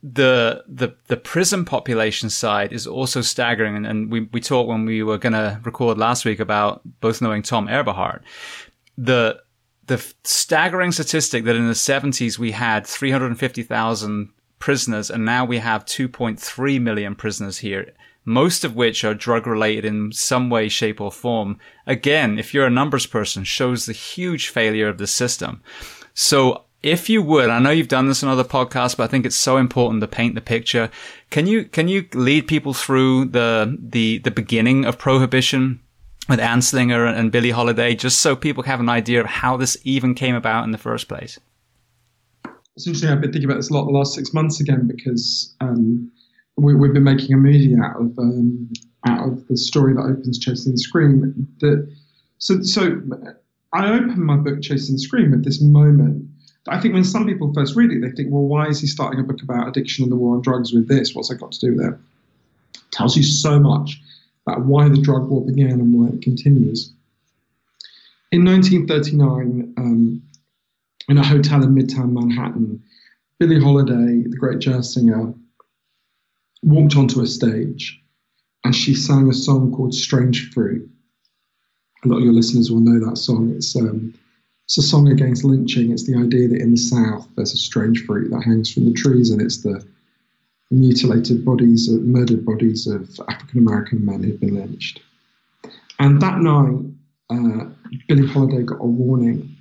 the the the prison population side is also staggering and, and we, we talked when we were gonna record last week about both knowing Tom Eberhardt. The the staggering statistic that in the 70s we had 350,000 prisoners and now we have 2.3 million prisoners here, most of which are drug related in some way, shape or form. Again, if you're a numbers person, shows the huge failure of the system. So if you would, I know you've done this in other podcasts, but I think it's so important to paint the picture. Can you, can you lead people through the, the, the beginning of prohibition with Anslinger and Billie Holiday, just so people have an idea of how this even came about in the first place? It's interesting. I've been thinking about this a lot the last six months again because um, we, have been making a movie out of um, out of the story that opens Chasing the Scream. That so so I open my book Chasing the Scream with this moment I think when some people first read it, they think, well, why is he starting a book about addiction and the war on drugs with this? What's that got to do with it? it tells you so much about why the drug war began and why it continues. In 1939, um, in a hotel in Midtown Manhattan, Billie Holiday, the great jazz singer, walked onto a stage and she sang a song called Strange Fruit. A lot of your listeners will know that song. It's um, it's a song against lynching. It's the idea that in the South there's a strange fruit that hangs from the trees, and it's the mutilated bodies, of, murdered bodies of African American men who'd been lynched. And that night, uh, Billie Holiday got a warning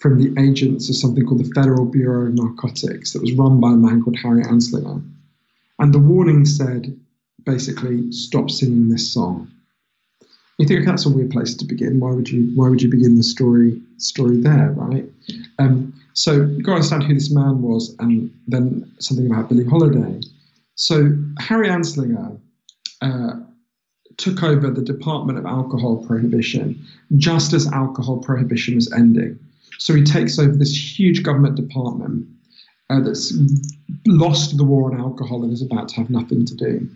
from the agents of something called the Federal Bureau of Narcotics that was run by a man called Harry Anslinger. And the warning said, basically, stop singing this song. You think that's a weird place to begin. Why would you? Why would you begin the story story there, right? Um, so to understand who this man was, and then something about Billie Holiday. So Harry Anslinger uh, took over the Department of Alcohol Prohibition just as alcohol prohibition was ending. So he takes over this huge government department uh, that's lost the war on alcohol and is about to have nothing to do.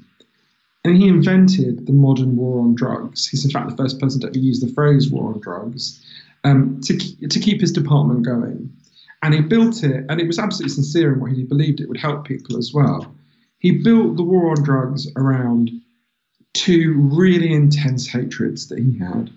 And he invented the modern war on drugs. He's, in fact, the first person to ever use the phrase war on drugs um, to, to keep his department going. And he built it, and it was absolutely sincere in what he believed it would help people as well. He built the war on drugs around two really intense hatreds that he had.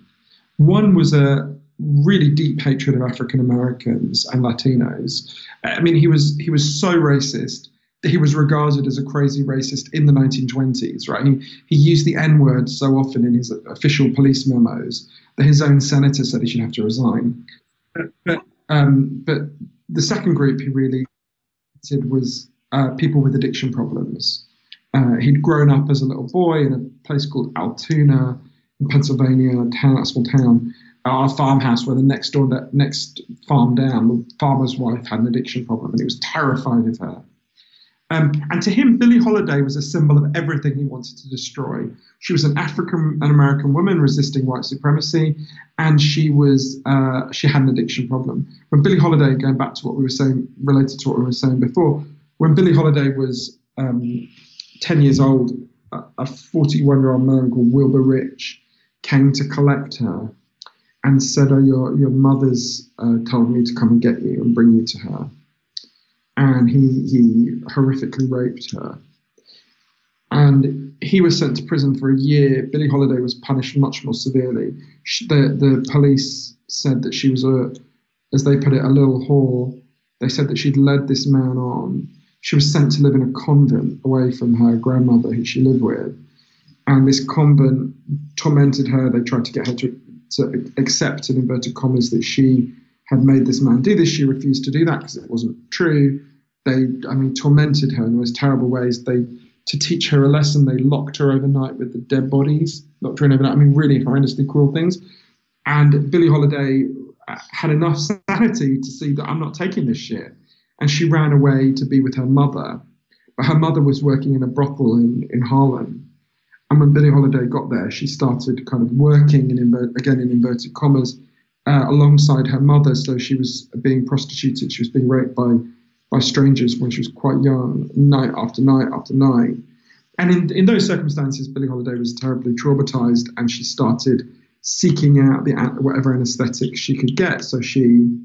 One was a really deep hatred of African Americans and Latinos. I mean, he was he was so racist that he was regarded as a crazy racist in the 1920s, right? He, he used the N word so often in his official police memos his own senator said he should have to resign. But, but, um, but the second group he really did was uh, people with addiction problems. Uh, he'd grown up as a little boy in a place called Altoona in Pennsylvania, a town, a small town, a farmhouse where the next door, next farm down, the farmer's wife had an addiction problem, and he was terrified of her. Um, and to him, Billie Holiday was a symbol of everything he wanted to destroy. She was an African and American woman resisting white supremacy, and she was uh, she had an addiction problem. When Billie Holiday, going back to what we were saying, related to what we were saying before, when Billie Holiday was um, ten years old, a 41 year old man called Wilbur Rich came to collect her and said, "Oh, your your mother's uh, told me to come and get you and bring you to her." And he, he horrifically raped her. And he was sent to prison for a year. Billie Holiday was punished much more severely. She, the, the police said that she was a, as they put it, a little whore. They said that she'd led this man on. She was sent to live in a convent away from her grandmother, who she lived with. And this convent tormented her. They tried to get her to, to accept, in inverted commas, that she had made this man do this. She refused to do that because it wasn't true. They, I mean, tormented her in the most terrible ways. They, to teach her a lesson, they locked her overnight with the dead bodies, locked her in overnight. I mean, really horrendously cruel things. And Billie Holiday uh, had enough sanity to see that I'm not taking this shit. And she ran away to be with her mother. But her mother was working in a brothel in, in Harlem. And when Billie Holiday got there, she started kind of working, in again in inverted commas, uh, alongside her mother. So she was being prostituted, she was being raped by by strangers when she was quite young, night after night after night. And in, in those circumstances, Billie Holiday was terribly traumatized, and she started seeking out the whatever anesthetic she could get. So she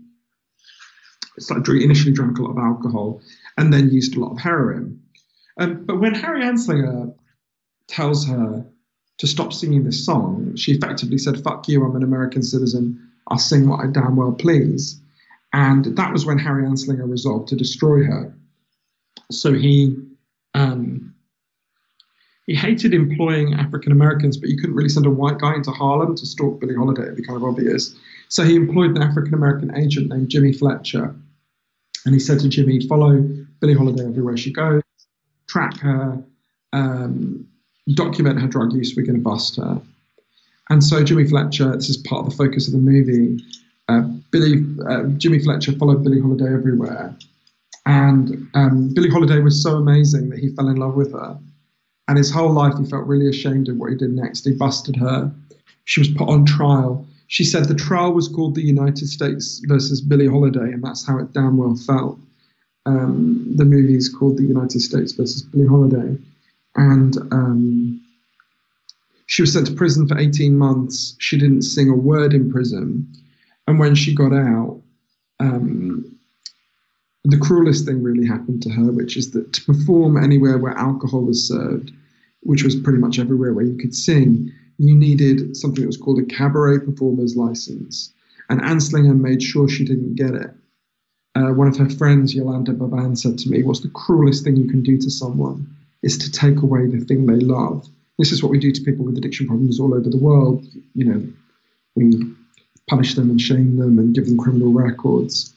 started initially drank a lot of alcohol, and then used a lot of heroin. Um, but when Harry Anslinger tells her to stop singing this song, she effectively said, "Fuck you! I'm an American citizen. I'll sing what I damn well please. And that was when Harry Anslinger resolved to destroy her. So he um, he hated employing African Americans, but you couldn't really send a white guy into Harlem to stalk Billie Holiday. It'd be kind of obvious. So he employed an African American agent named Jimmy Fletcher. And he said to Jimmy, follow Billie Holiday everywhere she goes, track her, um, document her drug use, we're going to bust her. And so Jimmy Fletcher, this is part of the focus of the movie. Uh, Billy, uh, Jimmy Fletcher followed Billie Holiday everywhere, and um, Billie Holiday was so amazing that he fell in love with her. And his whole life, he felt really ashamed of what he did next. He busted her. She was put on trial. she said the trial was called the United States versus Billie Holiday, and that's how it damn well felt. Um, the movie is called The United States versus Billie Holiday, and um, she was sent to prison for 18 months. She didn't sing a word in prison, and when she got out, um, the cruelest thing really happened to her, which is that to perform anywhere where alcohol was served, which was pretty much everywhere where you could sing, you needed something that was called a cabaret performer's license. And Anslinger made sure she didn't get it. Uh, one of her friends, Yolanda Bavan, said to me, What's the cruelest thing you can do to someone is to take away the thing they love. This is what we do to people with addiction problems all over the world. You know, we punish them and shame them and give them criminal records.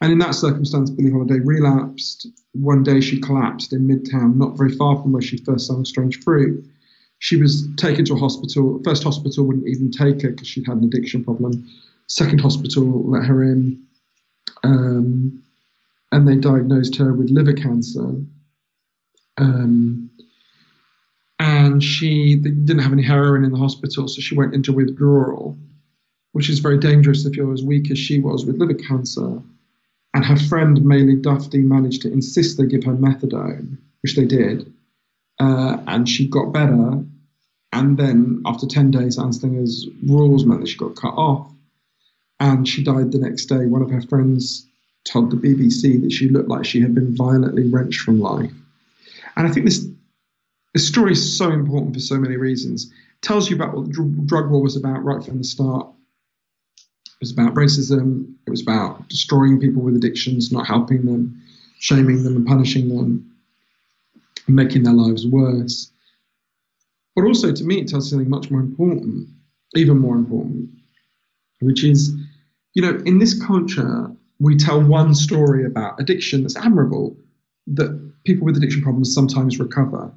And in that circumstance, Billie Holiday relapsed. One day she collapsed in Midtown, not very far from where she first sang Strange Fruit. She was taken to a hospital. First hospital wouldn't even take her because she'd had an addiction problem. Second hospital let her in, um, and they diagnosed her with liver cancer. Um, and she didn't have any heroin in the hospital, so she went into withdrawal, which is very dangerous if you're as weak as she was with liver cancer. And her friend Maely Dufty managed to insist they give her methadone, which they did. Uh, and she got better. And then after 10 days, Anslinger's rules meant that she got cut off. And she died the next day. One of her friends told the BBC that she looked like she had been violently wrenched from life. And I think this, this story is so important for so many reasons. It tells you about what the drug war was about right from the start It was about racism. It was about destroying people with addictions, not helping them, shaming them and punishing them, and making their lives worse. But also, to me, it tells something much more important, even more important, which is, you know, in this culture, we tell one story about addiction that's admirable, that people with addiction problems sometimes recover.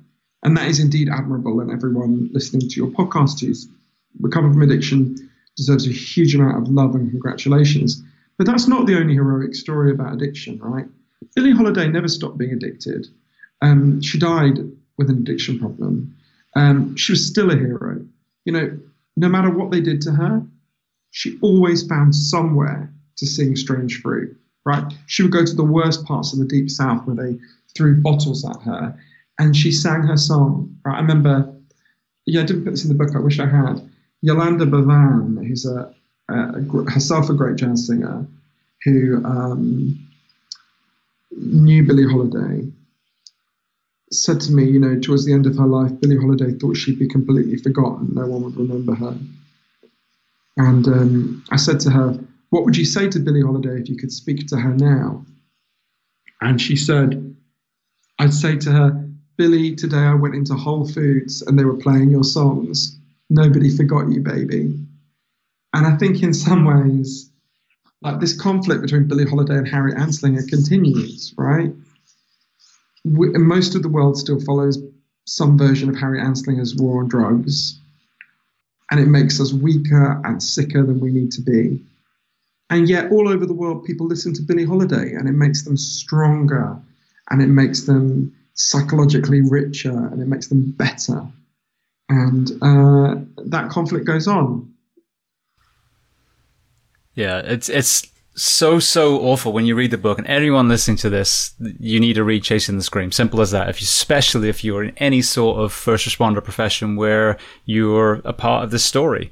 And that is indeed admirable, and everyone listening to your podcast who's recovered from addiction deserves a huge amount of love and congratulations. But that's not the only heroic story about addiction, right? Billie Holiday never stopped being addicted. Um, she died with an addiction problem. Um, she was still a hero. You know, no matter what they did to her, she always found somewhere to sing Strange Fruit, right? She would go to the worst parts of the Deep South where they threw bottles at her and she sang her song, right? I remember, yeah, I didn't put this in the book, I wish I had. Yolanda Bavan, who's a, a, herself a great jazz singer, who um, knew Billie Holiday, said to me, you know, towards the end of her life, Billie Holiday thought she'd be completely forgotten. No one would remember her. And um, I said to her, What would you say to Billie Holiday if you could speak to her now? And she said, I'd say to her, Billie, today I went into Whole Foods and they were playing your songs nobody forgot you, baby. And I think in some ways, like this conflict between Billie Holiday and Harry Anslinger continues, right? We, most of the world still follows some version of Harry Anslinger's war on drugs, and it makes us weaker and sicker than we need to be. And yet, all over the world, people listen to Billie Holiday, and it makes them stronger, and it makes them psychologically richer, and it makes them better and uh, that conflict goes on. Yeah, it's it's so so awful when you read the book, and anyone listening to this, you need to read Chasing the Scream. Simple as that. If you, especially if you're in any sort of first responder profession where you're a part of the story,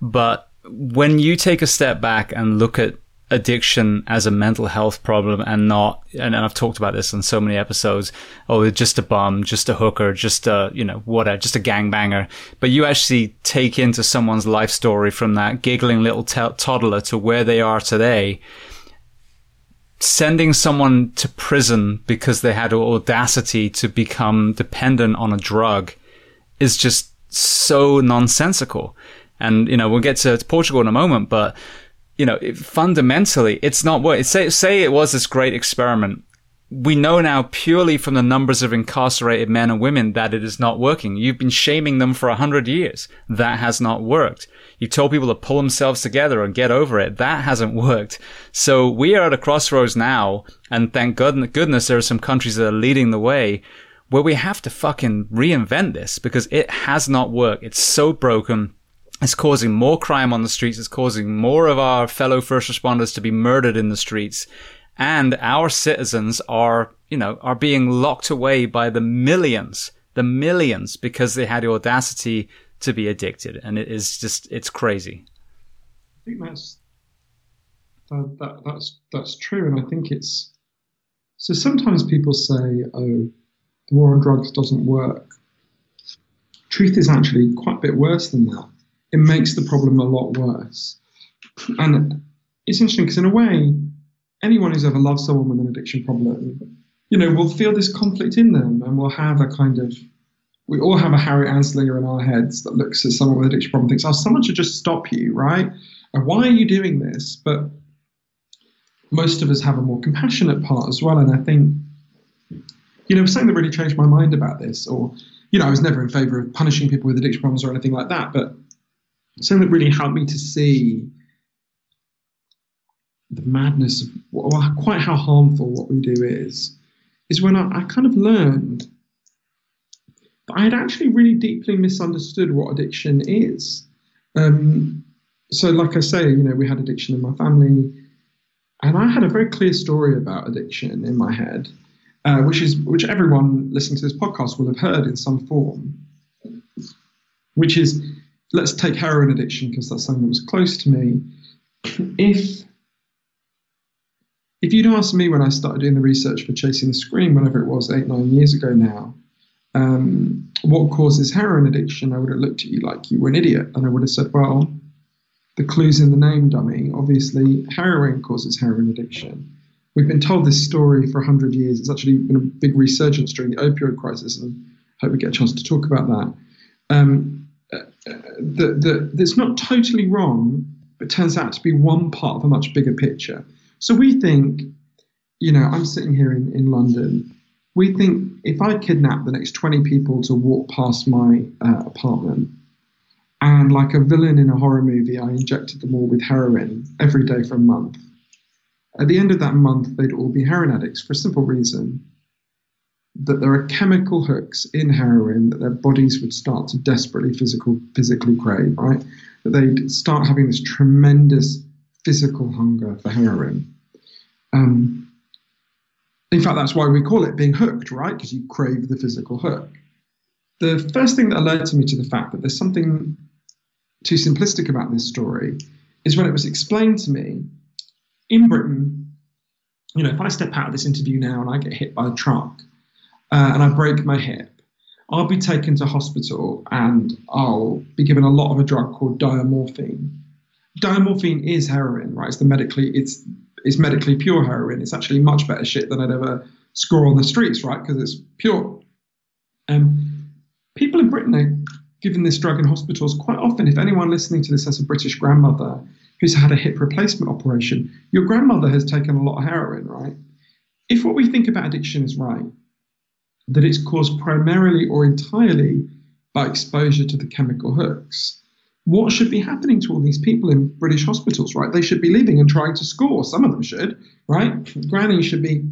but when you take a step back and look at addiction as a mental health problem and not and, I've talked about this on so many episodes oh just a bum just a hooker just a you know whatever just a gangbanger. But you actually take into someone's life story from that giggling little t- toddler to where they are today. Sending someone to prison because they had audacity to become dependent on a drug is just so nonsensical. And you know we'll get to Portugal in a moment but you know, it, fundamentally, it's not what say. Say it was this great experiment. We know now purely from the numbers of incarcerated men and women that it is not working. You've been shaming them for a hundred years. That has not worked. You told people to pull themselves together and get over it. That hasn't worked. So we are at a crossroads now, and thank goodness there are some countries that are leading the way where we have to fucking reinvent this because it has not worked. It's so broken It's causing more crime on the streets. It's causing more of our fellow first responders to be murdered in the streets. And our citizens are, you know, are being locked away by the millions, the millions because they had the audacity to be addicted. And it is just, it's crazy. I think that's, that, that, that's, that's true. And I think it's, so sometimes people say, oh, the war on drugs doesn't work. Truth is actually quite a bit worse than that. It makes the problem a lot worse. And it's interesting because, in a way, anyone who's ever loved someone with an addiction problem, you know, will feel this conflict in them and will have a kind of, we all have a Harry Anslinger in our heads that looks at someone with an addiction problem and thinks, oh, someone should just stop you, right? And why are you doing this? But most of us have a more compassionate part as well. And I think, you know, something that really changed my mind about this, or, you know, I was never in favor of punishing people with addiction problems or anything like that, but something that really helped me to see the madness of or quite how harmful what we do is, is when I, I kind of learned that I had actually really deeply misunderstood what addiction is. Um, so, like I say, you know, we had addiction in my family and I had a very clear story about addiction in my head, uh, which is which everyone listening to this podcast will have heard in some form. Which is, let's take heroin addiction because that's something that was close to me. If if you'd asked me when I started doing the research for Chasing the Scream, whenever it was eight nine years ago now, um, what causes heroin addiction, I would have looked at you like you were an idiot, and I would have said, well the clues in the name, dummy. Obviously, heroin causes heroin addiction. We've been told this story for 100 years. It's actually been a big resurgence during the opioid crisis, and I hope we get a chance to talk about that. Um, the, the, it's not totally wrong, but turns out to be one part of a much bigger picture. So we think, you know, I'm sitting here in, in London. We think if I kidnap the next 20 people to walk past my uh, apartment, and like a villain in a horror movie, I injected them all with heroin every day for a month. At the end of that month, they'd all be heroin addicts for a simple reason that there are chemical hooks in heroin that their bodies would start to desperately physical, physically crave, right? That they'd start having this tremendous physical hunger for heroin. Um, in fact, that's why we call it being hooked, right? Because you crave the physical hook. The first thing that alerted me to the fact that there's something too simplistic about this story is when it was explained to me in Britain. You know, if I step out of this interview now and I get hit by a truck uh, and I break my hip, I'll be taken to hospital and I'll be given a lot of a drug called diamorphine. Diamorphine is heroin, right? It's the medically it's it's medically pure heroin. It's actually much better shit than I'd ever score on the streets, right? Because it's pure. Um, people in Britain are given this drug in hospitals quite often. If anyone listening to this has a British grandmother who's had a hip replacement operation, your grandmother has taken a lot of heroin, right? If what we think about addiction is right, that it's caused primarily or entirely by exposure to the chemical hooks, what should be happening to all these people in British hospitals, right? They should be leaving and trying to score. Some of them should, right? Granny should be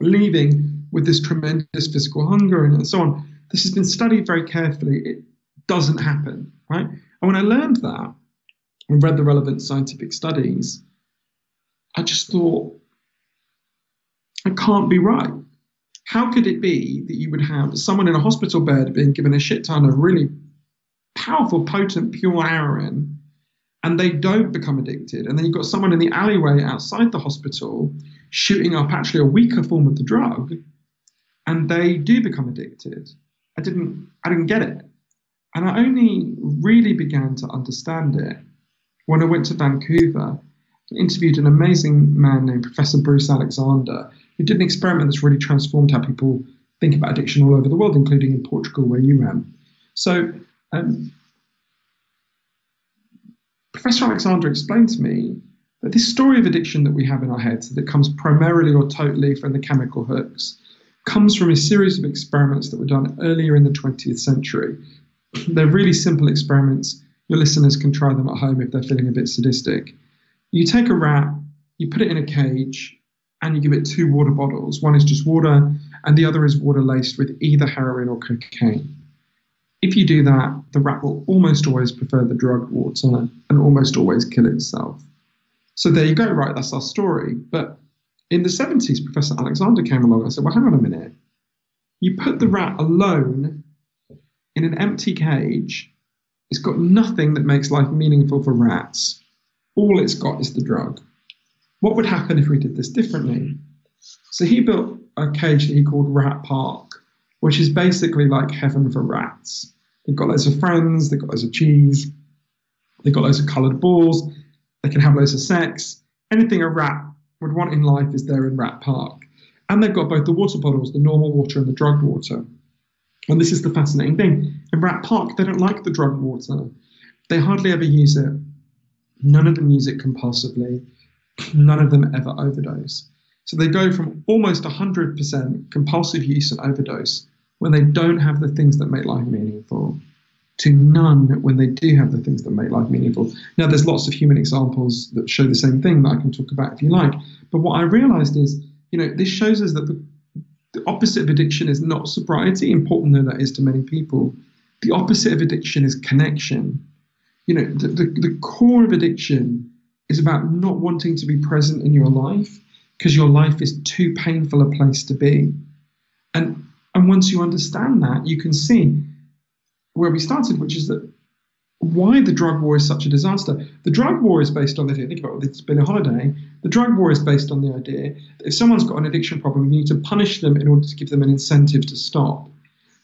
leaving with this tremendous physical hunger and, so on. This has been studied very carefully. It, doesn't happen, right? And when I learned that and read the relevant scientific studies, I just thought, I can't be right. How could it be that you would have someone in a hospital bed being given a shit ton of really powerful, potent, pure heroin, and they don't become addicted? And then you've got someone in the alleyway outside the hospital shooting up actually a weaker form of the drug, and they do become addicted. I didn't, I didn't get it. And I only really began to understand it when I went to Vancouver interviewed an amazing man named Professor Bruce Alexander, who did an experiment that's really transformed how people think about addiction all over the world, including in Portugal, where you went. So, um, Professor Alexander explained to me that this story of addiction that we have in our heads, that comes primarily or totally from the chemical hooks, comes from a series of experiments that were done earlier in the 20th century they're really simple experiments. Your listeners can try them at home if they're feeling a bit sadistic. You take a rat, you put it in a cage, and you give it two water bottles. One is just water, and the other is water laced with either heroin or cocaine. if you do that, the rat will almost always prefer the drug water and almost always kill itself. So there you go, right? That's our story. But in the 70s, Professor Alexander came along and said, well, hang on a minute. You put the rat alone in an empty cage, it's got nothing that makes life meaningful for rats. All it's got is the drug. What would happen if we did this differently? So he built a cage that he called Rat Park, which is basically like heaven for rats. They've got loads of friends, they've got loads of cheese, they've got loads of coloured balls, they can have loads of sex. Anything a rat would want in life is there in Rat Park. And they've got both the water bottles, the normal water and the drug water. And this is the fascinating thing. In Rat Park, they don't like the drug water. They hardly ever use it. None of them use it compulsively. None of them ever overdose. So they go from almost 100% compulsive use and overdose when they don't have the things that make life meaningful to none when they do have the things that make life meaningful. Now, there's lots of human examples that show the same thing that I can talk about if you like. But what I realized is, you know, this shows us that the, the opposite of addiction is not sobriety, important though that is to many people. The opposite of addiction is connection. You know, the, the, the core of addiction is about not wanting to be present in your life because your life is too painful a place to be. And and once you understand that, you can see where we started, which is that why the drug war is such a disaster. The drug war is based on the idea, think about it, it's been a holiday. The drug war is based on the idea that if someone's got an addiction problem, you need to punish them in order to give them an incentive to stop.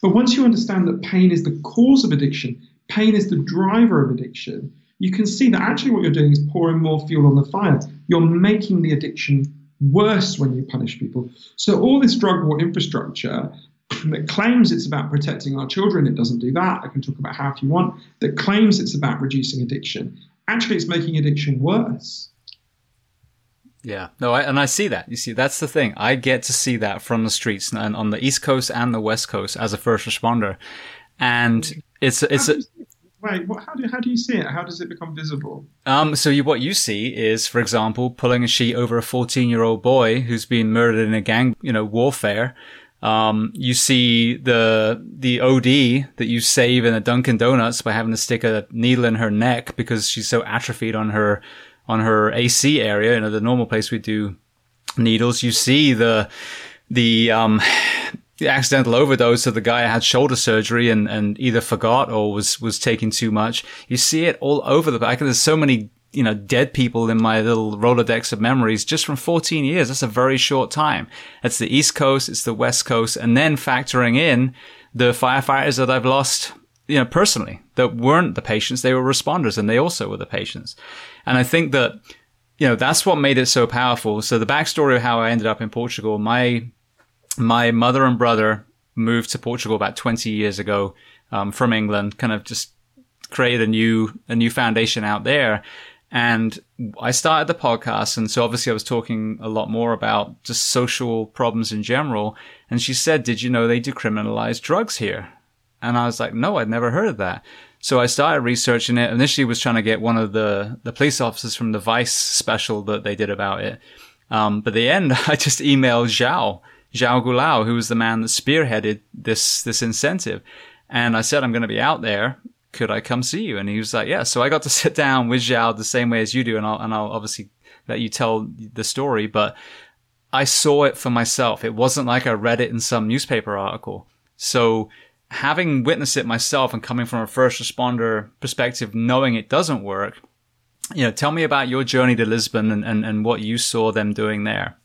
But once you understand that pain is the cause of addiction, pain is the driver of addiction, you can see that actually what you're doing is pouring more fuel on the fire. You're making the addiction worse when you punish people. So all this drug war infrastructure that claims it's about protecting our children, it doesn't do that. I can talk about how if you want, that claims it's about reducing addiction. Actually, it's making addiction worse. Yeah, no, I, and I see that. You see, that's the thing. I get to see that from the streets and on the East Coast and the West Coast as a first responder, and it's it's a. Wait, what, how do how do you see it? How does it become visible? Um, so you, what you see is, for example, pulling a sheet over a 14 year old boy who's been murdered in a gang, you know, warfare, um, you see the the OD that you save in a Dunkin' Donuts by having to stick a needle in her neck because she's so atrophied on her on her AC area. You know, the normal place we do needles. You see the the um the accidental overdose of the guy had shoulder surgery and, and either forgot or was was taking too much. You see it all over the place. There's so many you know, dead people in my little Rolodex of memories just from 14 years. That's a very short time. It's the East Coast, it's the West Coast, and then factoring in the firefighters that I've lost, you know, personally that weren't the patients. They were responders and they also were the patients. And I think that, you know, that's what made it so powerful. So the backstory of how I ended up in Portugal, my, my mother and brother moved to Portugal about 20 years ago, um, from England, kind of just created a new, a new foundation out there. And I started the podcast. And so obviously I was talking a lot more about just social problems in general. And she said, did you know they decriminalize drugs here? And I was like, no, I'd never heard of that. So I started researching it. Initially was trying to get one of the, the police officers from the Vice special that they did about it. Um, but the end, I just emailed João, João Goulão, who was the man that spearheaded this, this incentive. And I said, I'm going to be out there could I come see you? And he was like, yeah. So I got to sit down with João the same way as you do. And I'll, and I'll obviously let you tell the story, but I saw it for myself. It wasn't like I read it in some newspaper article. So having witnessed it myself and coming from a first responder perspective, knowing it doesn't work, you know, tell me about your journey to Lisbon and, and, and what you saw them doing there.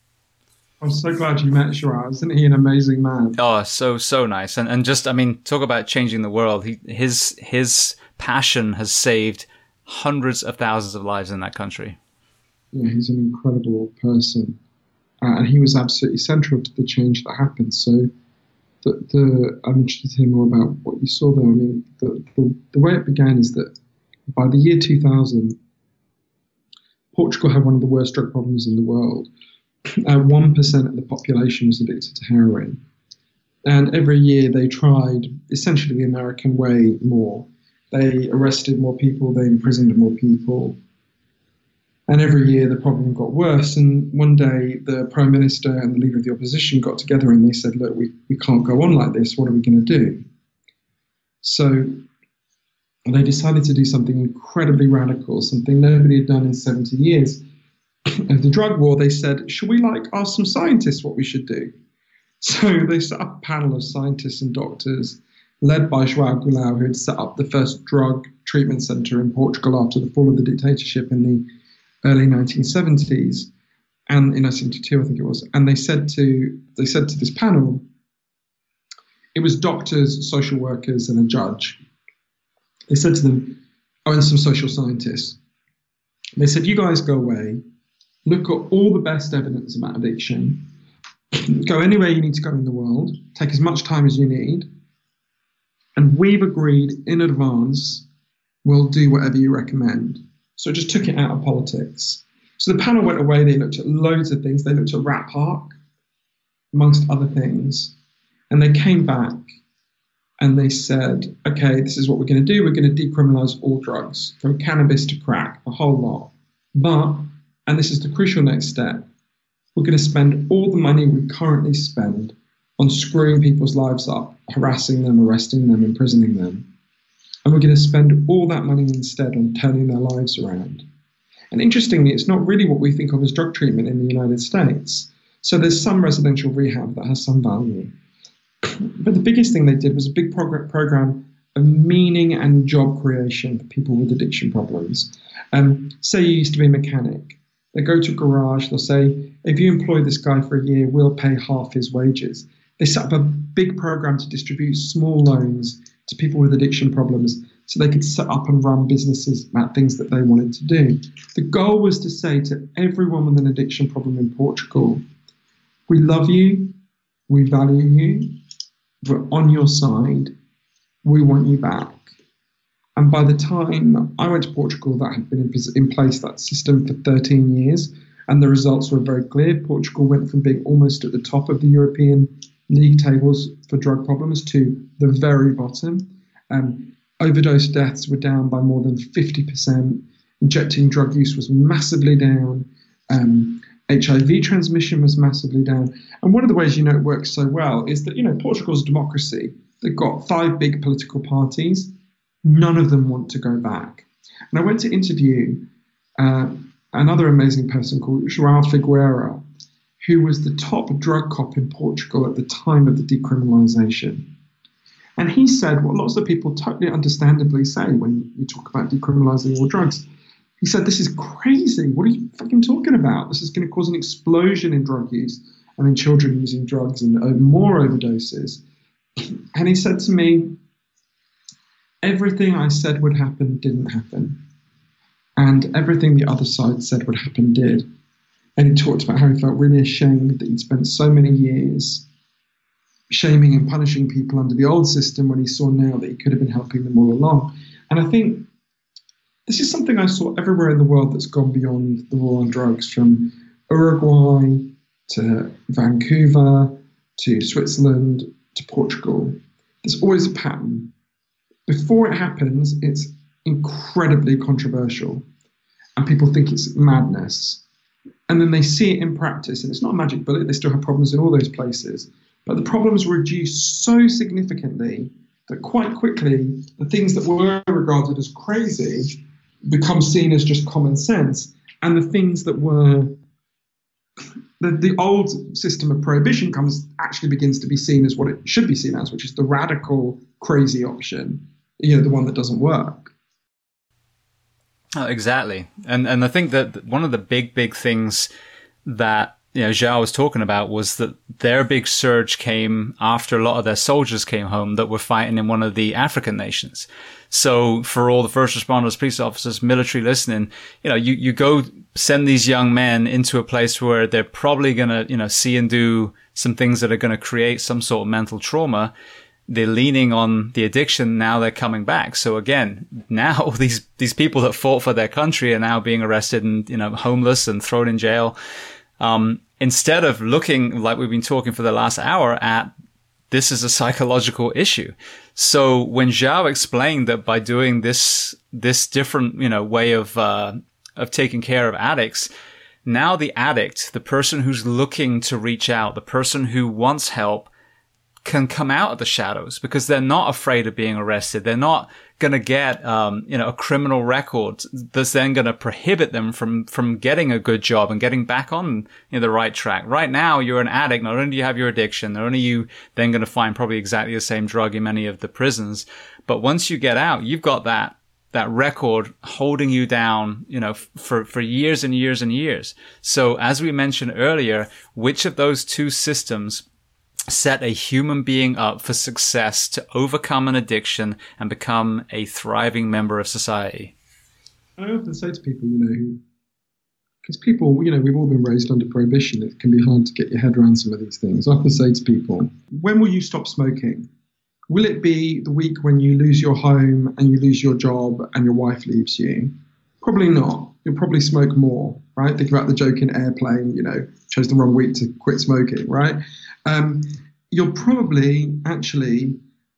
I'm so glad you met João. Isn't he an amazing man? Oh, so so nice, and and just I mean, talk about changing the world. He his his passion has saved hundreds of thousands of lives in that country. Yeah, he's an incredible person, uh, and he was absolutely central to the change that happened. So, the, the I'm interested to hear more about what you saw there. I mean, the, the the way it began is that by the year 2000, Portugal had one of the worst drug problems in the world Uh, 1% of the population was addicted to heroin. And every year they tried essentially the American way more. They arrested more people, they imprisoned more people. And every year the problem got worse. And one day the Prime Minister and the leader of the opposition got together and they said, Look, we, we can't go on like this. What are we going to do? So they decided to do something incredibly radical, something nobody had done in 70 years. Of the drug war, they said, should we like ask some scientists what we should do? So they set up a panel of scientists and doctors led by João Goulão, who had set up the first drug treatment center in Portugal after the fall of the dictatorship in the early 1970s, and in 1972, I think it was. And they said to they said to this panel, it was doctors, social workers, and a judge. They said to them, oh, and some social scientists. They said, you guys go away, look at all the best evidence about addiction, go anywhere you need to go in the world, take as much time as you need, and we've agreed in advance we'll do whatever you recommend. So it just took it out of politics. So the panel went away, they looked at loads of things. They looked at Rat Park, amongst other things. And they came back and they said, okay, this is what we're going to do. We're going to decriminalize all drugs, from cannabis to crack, a whole lot. But, and this is the crucial next step, we're going to spend all the money we currently spend on screwing people's lives up, harassing them, arresting them, imprisoning them. And we're going to spend all that money instead on turning their lives around. And interestingly, it's not really what we think of as drug treatment in the United States. So there's some residential rehab that has some value. But the biggest thing they did was a big prog- program of meaning and job creation for people with addiction problems. Um, say you used to be a mechanic. They go to a garage, they'll say, if you employ this guy for a year, we'll pay half his wages. They set up a big program to distribute small loans to people with addiction problems so they could set up and run businesses about things that they wanted to do. The goal was to say to everyone with an addiction problem in Portugal, we love you, we value you, we're on your side, we want you back. And by the time I went to Portugal, that had been in, place, that system for 13 years, and the results were very clear. Portugal went from being almost at the top of the European league tables for drug problems to the very bottom. Um, overdose deaths were down by more than 50%. Injecting drug use was massively down. Um, HIV transmission was massively down. And one of the ways you know it works so well is that, you know, Portugal's democracy. They've got five big political parties. None of them want to go back. And I went to interview uh, another amazing person called João Figueira, who was the top drug cop in Portugal at the time of the decriminalisation. And he said what lots of people totally understandably say when you talk about decriminalising all drugs. He said, This is crazy. What are you fucking talking about? This is going to cause an explosion in drug use and in children using drugs and uh, more overdoses. And he said to me, Everything I said would happen didn't happen. And everything the other side said would happen did. And he talked about how he felt really ashamed that he'd spent so many years shaming and punishing people under the old system when he saw now that he could have been helping them all along. And I think this is something I saw everywhere in the world that's gone beyond the war on drugs, from Uruguay to Vancouver to Switzerland to Portugal. There's always a pattern. Before it happens, it's incredibly controversial, and people think it's madness. And then they see it in practice, and it's not a magic bullet. They still have problems in all those places. But the problems reduce so significantly that quite quickly the things that were regarded as crazy become seen as just common sense. And the things that were the, the old system of prohibition comes actually begins to be seen as what it should be seen as, which is the radical, crazy option, you know, the one that doesn't work. Oh, exactly. And and I think that one of the big, big things that you know, João was talking about was that their big surge came after a lot of their soldiers came home that were fighting in one of the African nations. So for all the first responders, police officers, military listening, you know, you, you go send these young men into a place where they're probably going to, you know, see and do some things that are going to create some sort of mental trauma. They're leaning on the addiction. Now they're coming back. So again, now these, these people that fought for their country are now being arrested and, you know, homeless and thrown in jail. Um, instead of looking like we've been talking for the last hour at this is a psychological issue. So when João explained that by doing this, this different, you know, way of, uh, of taking care of addicts, now the addict, the person who's looking to reach out, the person who wants help can come out of the shadows because they're not afraid of being arrested. They're not going to get, um, you know, a criminal record that's then going to prohibit them from, from getting a good job and getting back on you know, the right track. Right now, you're an addict. Not only do you have your addiction, not only you then going to find probably exactly the same drug in many of the prisons, but once you get out, you've got that that record holding you down, you know, for, for years and years and years. So as we mentioned earlier, which of those two systems set a human being up for success to overcome an addiction and become a thriving member of society? I often say to people, you know, because people, you know, we've all been raised under prohibition. It can be hard to get your head around some of these things. I often say to people, when will you stop smoking? Will it be the week when you lose your home and you lose your job and your wife leaves you? Probably not. You'll probably smoke more, right? Think about the joke in Airplane, you know, chose the wrong week to quit smoking, right? Um, you'll probably actually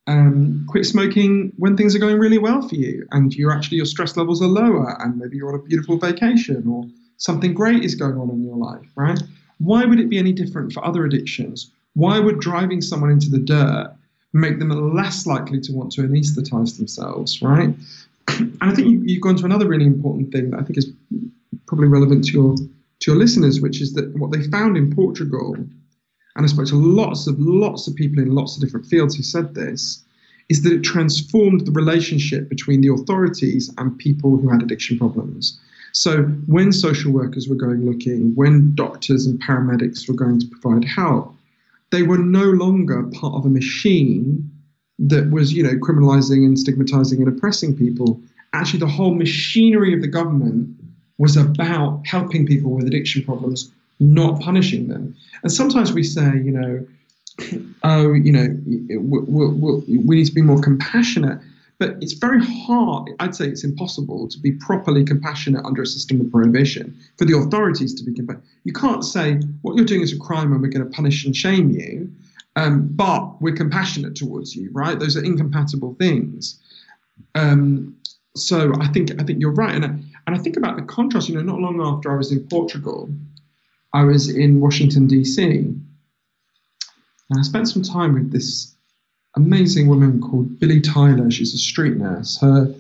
um, quit smoking when things are going really well for you and you're actually your stress levels are lower and maybe you're on a beautiful vacation or something great is going on in your life, right? Why would it be any different for other addictions? Why would driving someone into the dirt make them less likely to want to anesthetize themselves, right? And I think you, you've gone to another really important thing that I think is probably relevant to your to your listeners, which is that what they found in Portugal, and I spoke to lots of lots of people in lots of different fields who said this, is that it transformed the relationship between the authorities and people who had addiction problems. So when social workers were going looking, when doctors and paramedics were going to provide help, they were no longer part of a machine that was, you know, criminalizing and stigmatizing and oppressing people. Actually, the whole machinery of the government was about helping people with addiction problems, not punishing them. And sometimes we say, you know, oh, you know, we, need to be more compassionate. But it's very hard, I'd say it's impossible to be properly compassionate under a system of prohibition, for the authorities to be compassionate. You can't say, what you're doing is a crime and we're going to punish and shame you, um, but we're compassionate towards you, right? Those are incompatible things. Um, so I think I think you're right, and I, and I think about the contrast. You know, not long after I was in Portugal, I was in Washington D.C. and I spent some time with this amazing woman called Billy Tyler. She's a street nurse. Her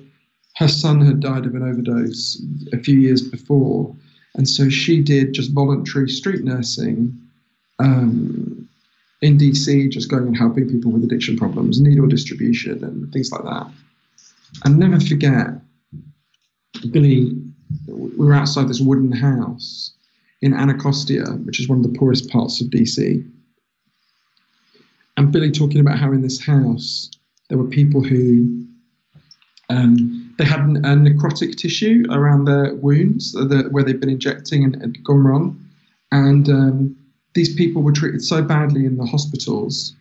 her son had died of an overdose a few years before, and so she did just voluntary street nursing um, in DC, just going and helping people with addiction problems, needle distribution, and things like that. And never forget, Billy, we were outside this wooden house in Anacostia, which is one of the poorest parts of DC and Billy talking about how in this house there were people who um, they had a necrotic tissue around their wounds the, where they'd been injecting and had gone wrong, and um, these people were treated so badly in the hospitals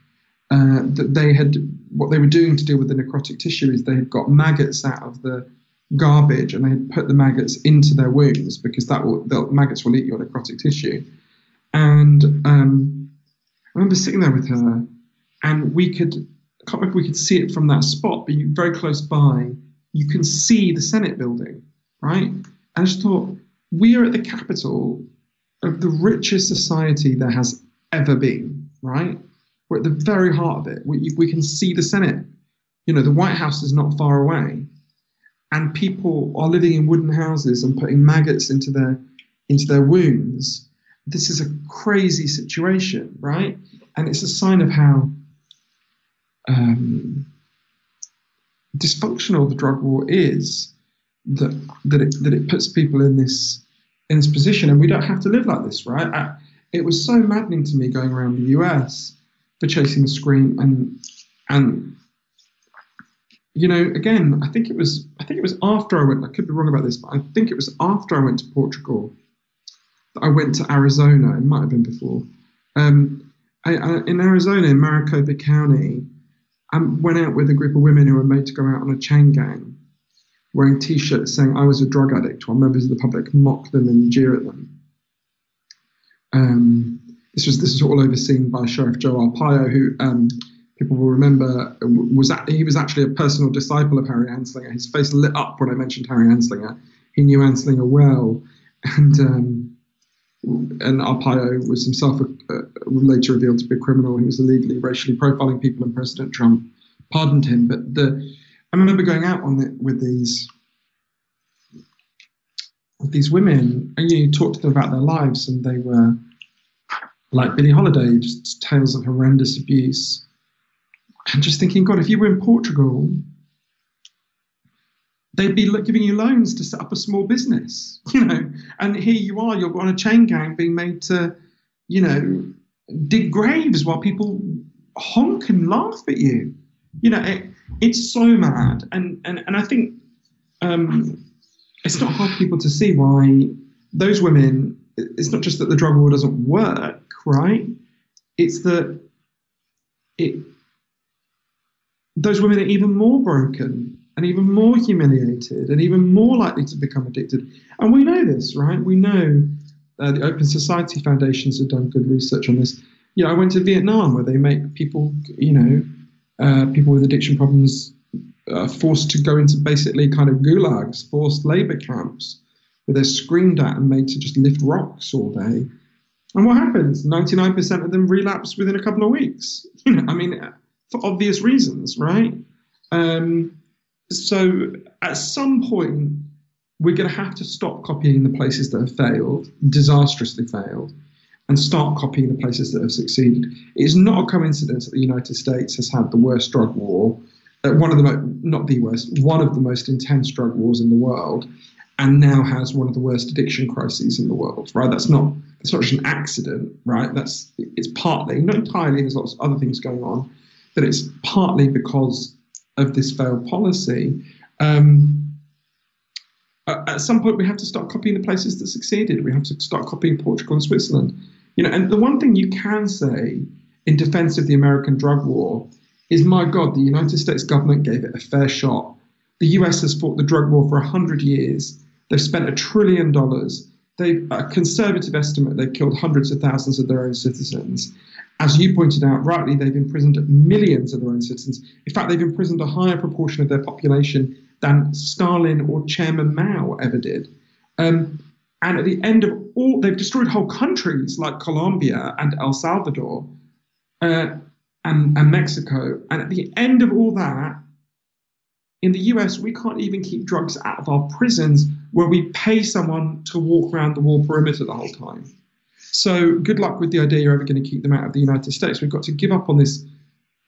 uh, that they had what they were doing to deal with the necrotic tissue is they had got maggots out of the garbage and they put the maggots into their wounds because that will the maggots will eat your necrotic tissue. And um, I remember sitting there with her and we could I can't remember we could see it from that spot, but you, very close by, you can see the Senate building, right? And I just thought, we are at the capital of the richest society there has ever been, right? We're at the very heart of it. We, we can see the Senate. You know, the White House is not far away. And people are living in wooden houses and putting maggots into their into their wounds. This is a crazy situation, right? And it's a sign of how um, dysfunctional the drug war is that that it, that it puts people in this in this position, and we don't have to live like this, right? I, it was so maddening to me going around the US for chasing the scream, and and you know, again, I think it was I think it was after I went. I could be wrong about this, but I think it was after I went to Portugal that I went to Arizona. It might have been before. Um, I, I, in Arizona, in Maricopa County, I went out with a group of women who were made to go out on a chain gang, wearing T-shirts saying I was a drug addict, while members of the public mock them and jeer at them. Um, this was this was all overseen by Sheriff Joe Arpaio, who um, people will remember was that he was actually a personal disciple of Harry Anslinger. His face lit up when I mentioned Harry Anslinger. He knew Anslinger well, and um, and Arpaio was himself a, a, later revealed to be a criminal. He was illegally racially profiling people, and President Trump pardoned him. But the I remember going out on it with these with these women, and you, talk to them about their lives, and they were like Billie Holiday, just tales of horrendous abuse. And just thinking, God, if you were in Portugal, they'd be giving you loans to set up a small business, you know. And here you are, you're on a chain gang being made to, you know, dig graves while people honk and laugh at you. You know, it, it's so mad. And and and I think um, it's not hard for people to see why those women. It's not just that the drug war doesn't work, right? It's that it those women are even more broken and even more humiliated and even more likely to become addicted. And we know this, right? We know uh, the Open Society Foundations have done good research on this. You know, I went to Vietnam where they make people, you know, uh, people with addiction problems uh, forced to go into basically kind of gulags, forced labor camps, where they're screamed at and made to just lift rocks all day. And what happens? 99% of them relapse within a couple of weeks. You know, I mean, for obvious reasons, right? Um, so at some point, we're going to have to stop copying the places that have failed, disastrously failed, and start copying the places that have succeeded. It is not a coincidence that the United States has had the worst drug war, uh, one of the mo- not the worst, one of the most intense drug wars in the world, and now has one of the worst addiction crises in the world. Right? That's not that's not just an accident, right? That's it's partly, not entirely. There's lots of other things going on, but it's partly because of this failed policy. Um, at some point, we have to start copying the places that succeeded. We have to start copying Portugal and Switzerland. You know, and the one thing you can say in defense of the American drug war is, my God, the United States government gave it a fair shot. The US has fought the drug war for 100 years. They've spent a trillion dollars. They, a conservative estimate, they've killed hundreds of thousands of their own citizens. As you pointed out rightly, they've imprisoned millions of their own citizens. In fact, they've imprisoned a higher proportion of their population than Stalin or Chairman Mao ever did. Um, and at the end of all, they've destroyed whole countries like Colombia and El Salvador uh, and, and Mexico. And at the end of all that, in the US, we can't even keep drugs out of our prisons where we pay someone to walk around the wall perimeter the whole time. So good luck with the idea you're ever going to keep them out of the United States. We've got to give up on this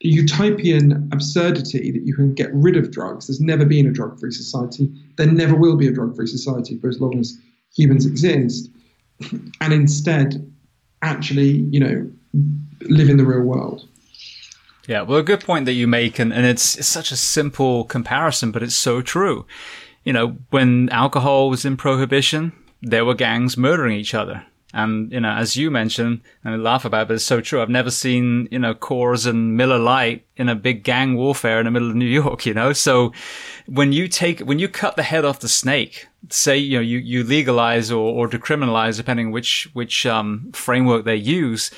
utopian absurdity that you can get rid of drugs. There's never been a drug free society. There never will be a drug free society for as long as humans exist. And instead, actually, you know, live in the real world. Yeah, well, a good point that you make, and, and it's, it's such a simple comparison, but it's so true. You know, when alcohol was in prohibition, there were gangs murdering each other. And, you know, as you mentioned, and I laugh about it, but it's so true. I've never seen, you know, Coors and Miller Lite in a big gang warfare in the middle of New York, you know? So when you take, when you cut the head off the snake, say, you know, you, you legalize or, or decriminalize, depending which, which, um, framework they use,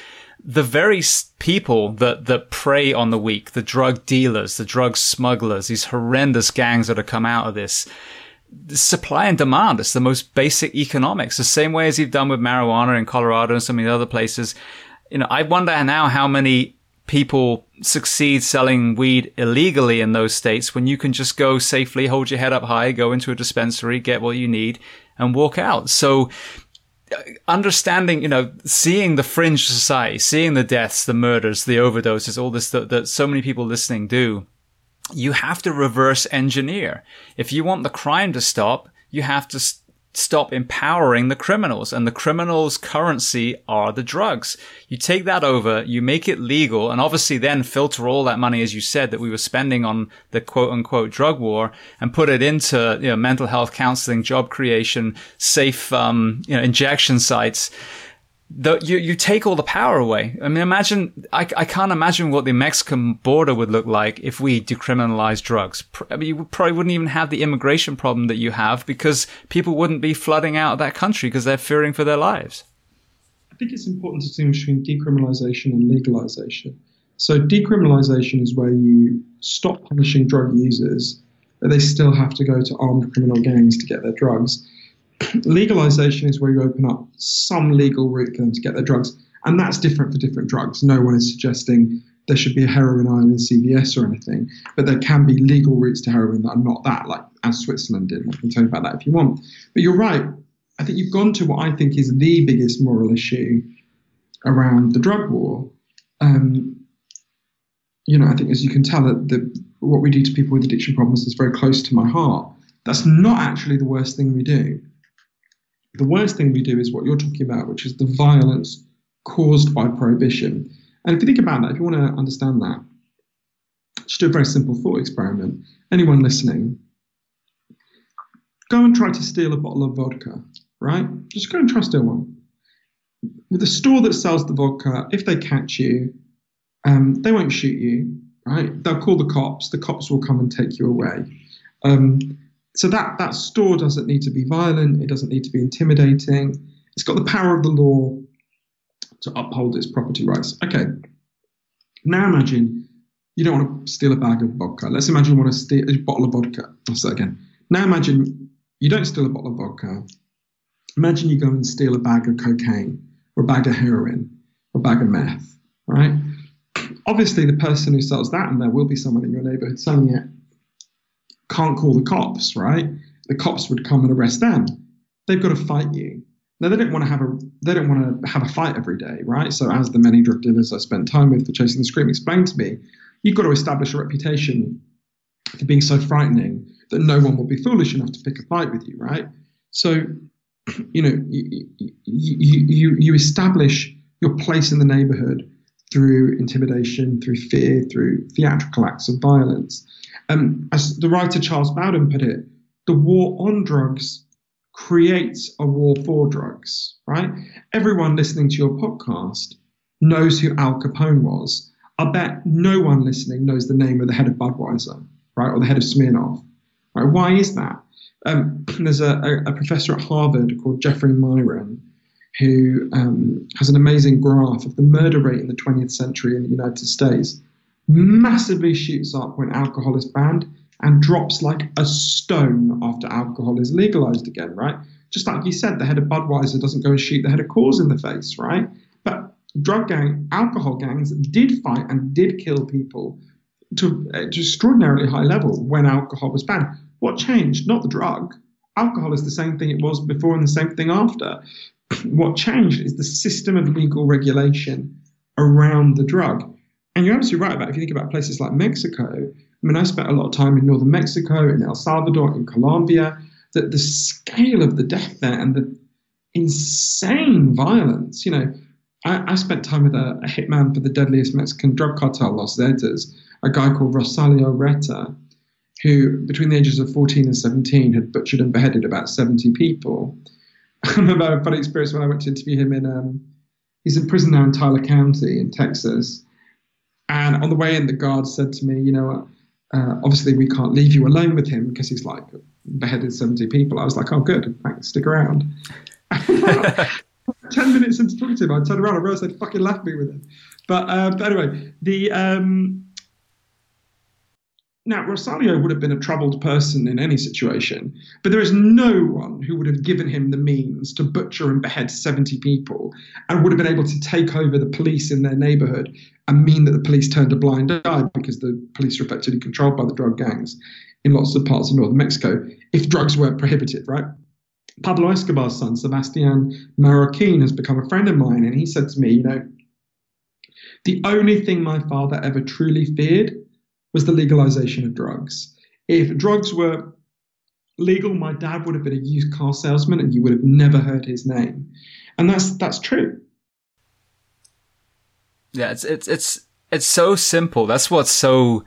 the very people that, that prey on the weak, the drug dealers, the drug smugglers, these horrendous gangs that have come out of this, supply and demand. It's the most basic economics, the same way as you've done with marijuana in Colorado and some of the other places. You know, I wonder now how many people succeed selling weed illegally in those states when you can just go safely, hold your head up high, go into a dispensary, get what you need and walk out. So understanding, you know, seeing the fringe society, seeing the deaths, the murders, the overdoses, all this that, that so many people listening do you have to reverse engineer. If you want the crime to stop, you have to st- stop empowering the criminals and the criminals currency are the drugs. You take that over, you make it legal and obviously then filter all that money, as you said, that we were spending on the quote unquote drug war and put it into, you know, mental health counseling, job creation, safe, um, you know, injection sites the, you, you take all the power away. I mean, imagine, I, I can't imagine what the Mexican border would look like if we decriminalized drugs. I mean, you probably wouldn't even have the immigration problem that you have because people wouldn't be flooding out of that country because they're fearing for their lives. I think it's important to distinguish between decriminalization and legalization. So, decriminalization is where you stop punishing drug users, but they still have to go to armed criminal gangs to get their drugs legalization is where you open up some legal route for them to get their drugs, and that's different for different drugs. No one is suggesting there should be a heroin aisle in CVS or anything, but there can be legal routes to heroin that are not that, like as Switzerland did. I can tell you about that if you want. But you're right. I think you've gone to what I think is the biggest moral issue around the drug war. Um, you know, I think as you can tell, that the, what we do to people with addiction problems is very close to my heart. That's not actually the worst thing we do. The worst thing we do is what you're talking about, which is the violence caused by prohibition. And if you think about that, if you want to understand that, just do a very simple thought experiment. Anyone listening, go and try to steal a bottle of vodka, right? Just go and try to steal one. With the store that sells the vodka, if they catch you, um, they won't shoot you, right? They'll call the cops. The cops will come and take you away. Um, so that that store doesn't need to be violent. It doesn't need to be intimidating. It's got the power of the law to uphold its property rights. Okay. Now imagine you don't want to steal a bag of vodka. Let's imagine you want to steal a bottle of vodka. I'll say again. Now imagine you don't steal a bottle of vodka. Imagine you go and steal a bag of cocaine or a bag of heroin or a bag of meth, right? Obviously, the person who sells that, and there will be someone in your neighborhood selling it, can't call the cops, right? The cops would come and arrest them. They've got to fight you. Now they don't want to have a they don't want to have a fight every day, right? So as the many drug dealers I spent time with for chasing the scream explained to me, you've got to establish a reputation for being so frightening that no one will be foolish enough to pick a fight with you, right? So, you know, you, you, you, you establish your place in the neighborhood through intimidation, through fear, through theatrical acts of violence. Um, as the writer Charles Bowden put it, the war on drugs creates a war for drugs, right? Everyone listening to your podcast knows who Al Capone was. I bet no one listening knows the name of the head of Budweiser, right, or the head of Smirnoff. Right? Why is that? Um, there's a, a, professor at Harvard called Jeffrey Miron who um, has an amazing graph of the murder rate in the 20th century in the United States. Massively shoots up when alcohol is banned and drops like a stone after alcohol is legalized again, right? Just like you said, the head of Budweiser doesn't go and shoot the head of Coors in the face, right? But drug gang, alcohol gangs did fight and did kill people to, to extraordinarily high level when alcohol was banned. What changed? Not the drug. Alcohol is the same thing it was before and the same thing after. what changed is the system of legal regulation around the drug. And you're absolutely right about if you think about places like Mexico, I mean, I spent a lot of time in northern Mexico, in El Salvador, in Colombia. That the scale of the death there and the insane violence. You know, I, I spent time with a, a, hitman for the deadliest Mexican drug cartel, Los Zetas, a guy called Rosalio Reta, who, between the ages of 14 and 17, had butchered and beheaded about 70 people. I remember a funny experience when I went to interview him in, um, he's in prison now in Tyler County in Texas. And on the way in, the guard said to me, you know, uh, obviously we can't leave you alone with him because he's like beheaded 70 people. I was like, oh, good, thanks, stick around. 10 minutes into talking to him, I turned around and realized they'd fucking left me with him. But, uh, but anyway, the um, now, Rosalio would have been a troubled person in any situation, but there is no one who would have given him the means to butcher and behead 70 people and would have been able to take over the police in their neighborhood and mean that the police turned a blind eye because the police are effectively controlled by the drug gangs in lots of parts of northern Mexico if drugs were prohibited, right? Pablo Escobar's son, Sebastian Marroquin, has become a friend of mine, and he said to me, you know, the only thing my father ever truly feared was the legalization of drugs. If drugs were legal, my dad would have been a used car salesman and you would have never heard his name. And that's that's true. Yeah, it's it's it's it's so simple. That's what's so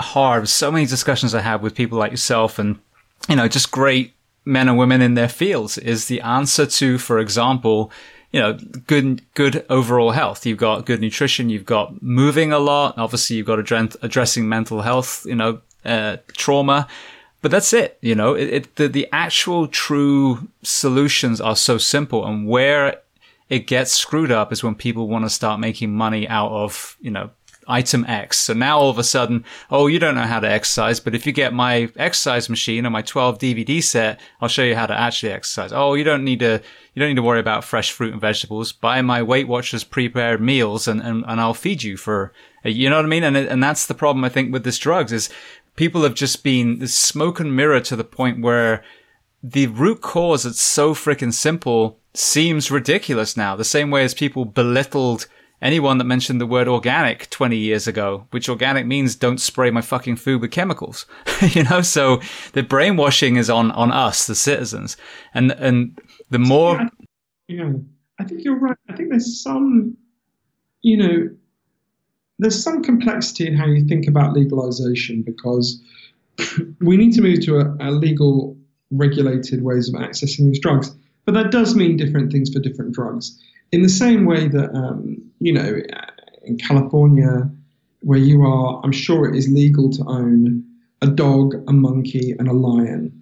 hard. So many discussions I have with people like yourself and you know, just great men and women in their fields is the answer to, for example, you know, good, good overall health. You've got good nutrition. You've got moving a lot. Obviously, you've got addressing mental health, you know, uh, trauma. But that's it. You know, it, it, the, the actual true solutions are so simple and where it gets screwed up is when people want to start making money out of, you know, item X. So now all of a sudden, oh, you don't know how to exercise, but if you get my exercise machine or my 12 DVD set, I'll show you how to actually exercise. Oh, you don't need to, you don't need to worry about fresh fruit and vegetables. Buy my Weight Watchers prepared meals and, and, and I'll feed you for, you know what I mean? And, and that's the problem I think with this drugs is people have just been smoke and mirror to the point where the root cause that's so freaking simple seems ridiculous now. The same way as people belittled anyone that mentioned the word organic 20 years ago, which organic means don't spray my fucking food with chemicals. you know, so the brainwashing is on, on us, the citizens. And, and the more. Yeah, I think you're right. I think there's some, you know, there's some complexity in how you think about legalization because we need to move to a, a legal, regulated ways of accessing these drugs. But that does mean different things for different drugs. In the same way that, um, you know, in California, where you are, I'm sure it is legal to own a dog, a monkey, and a lion.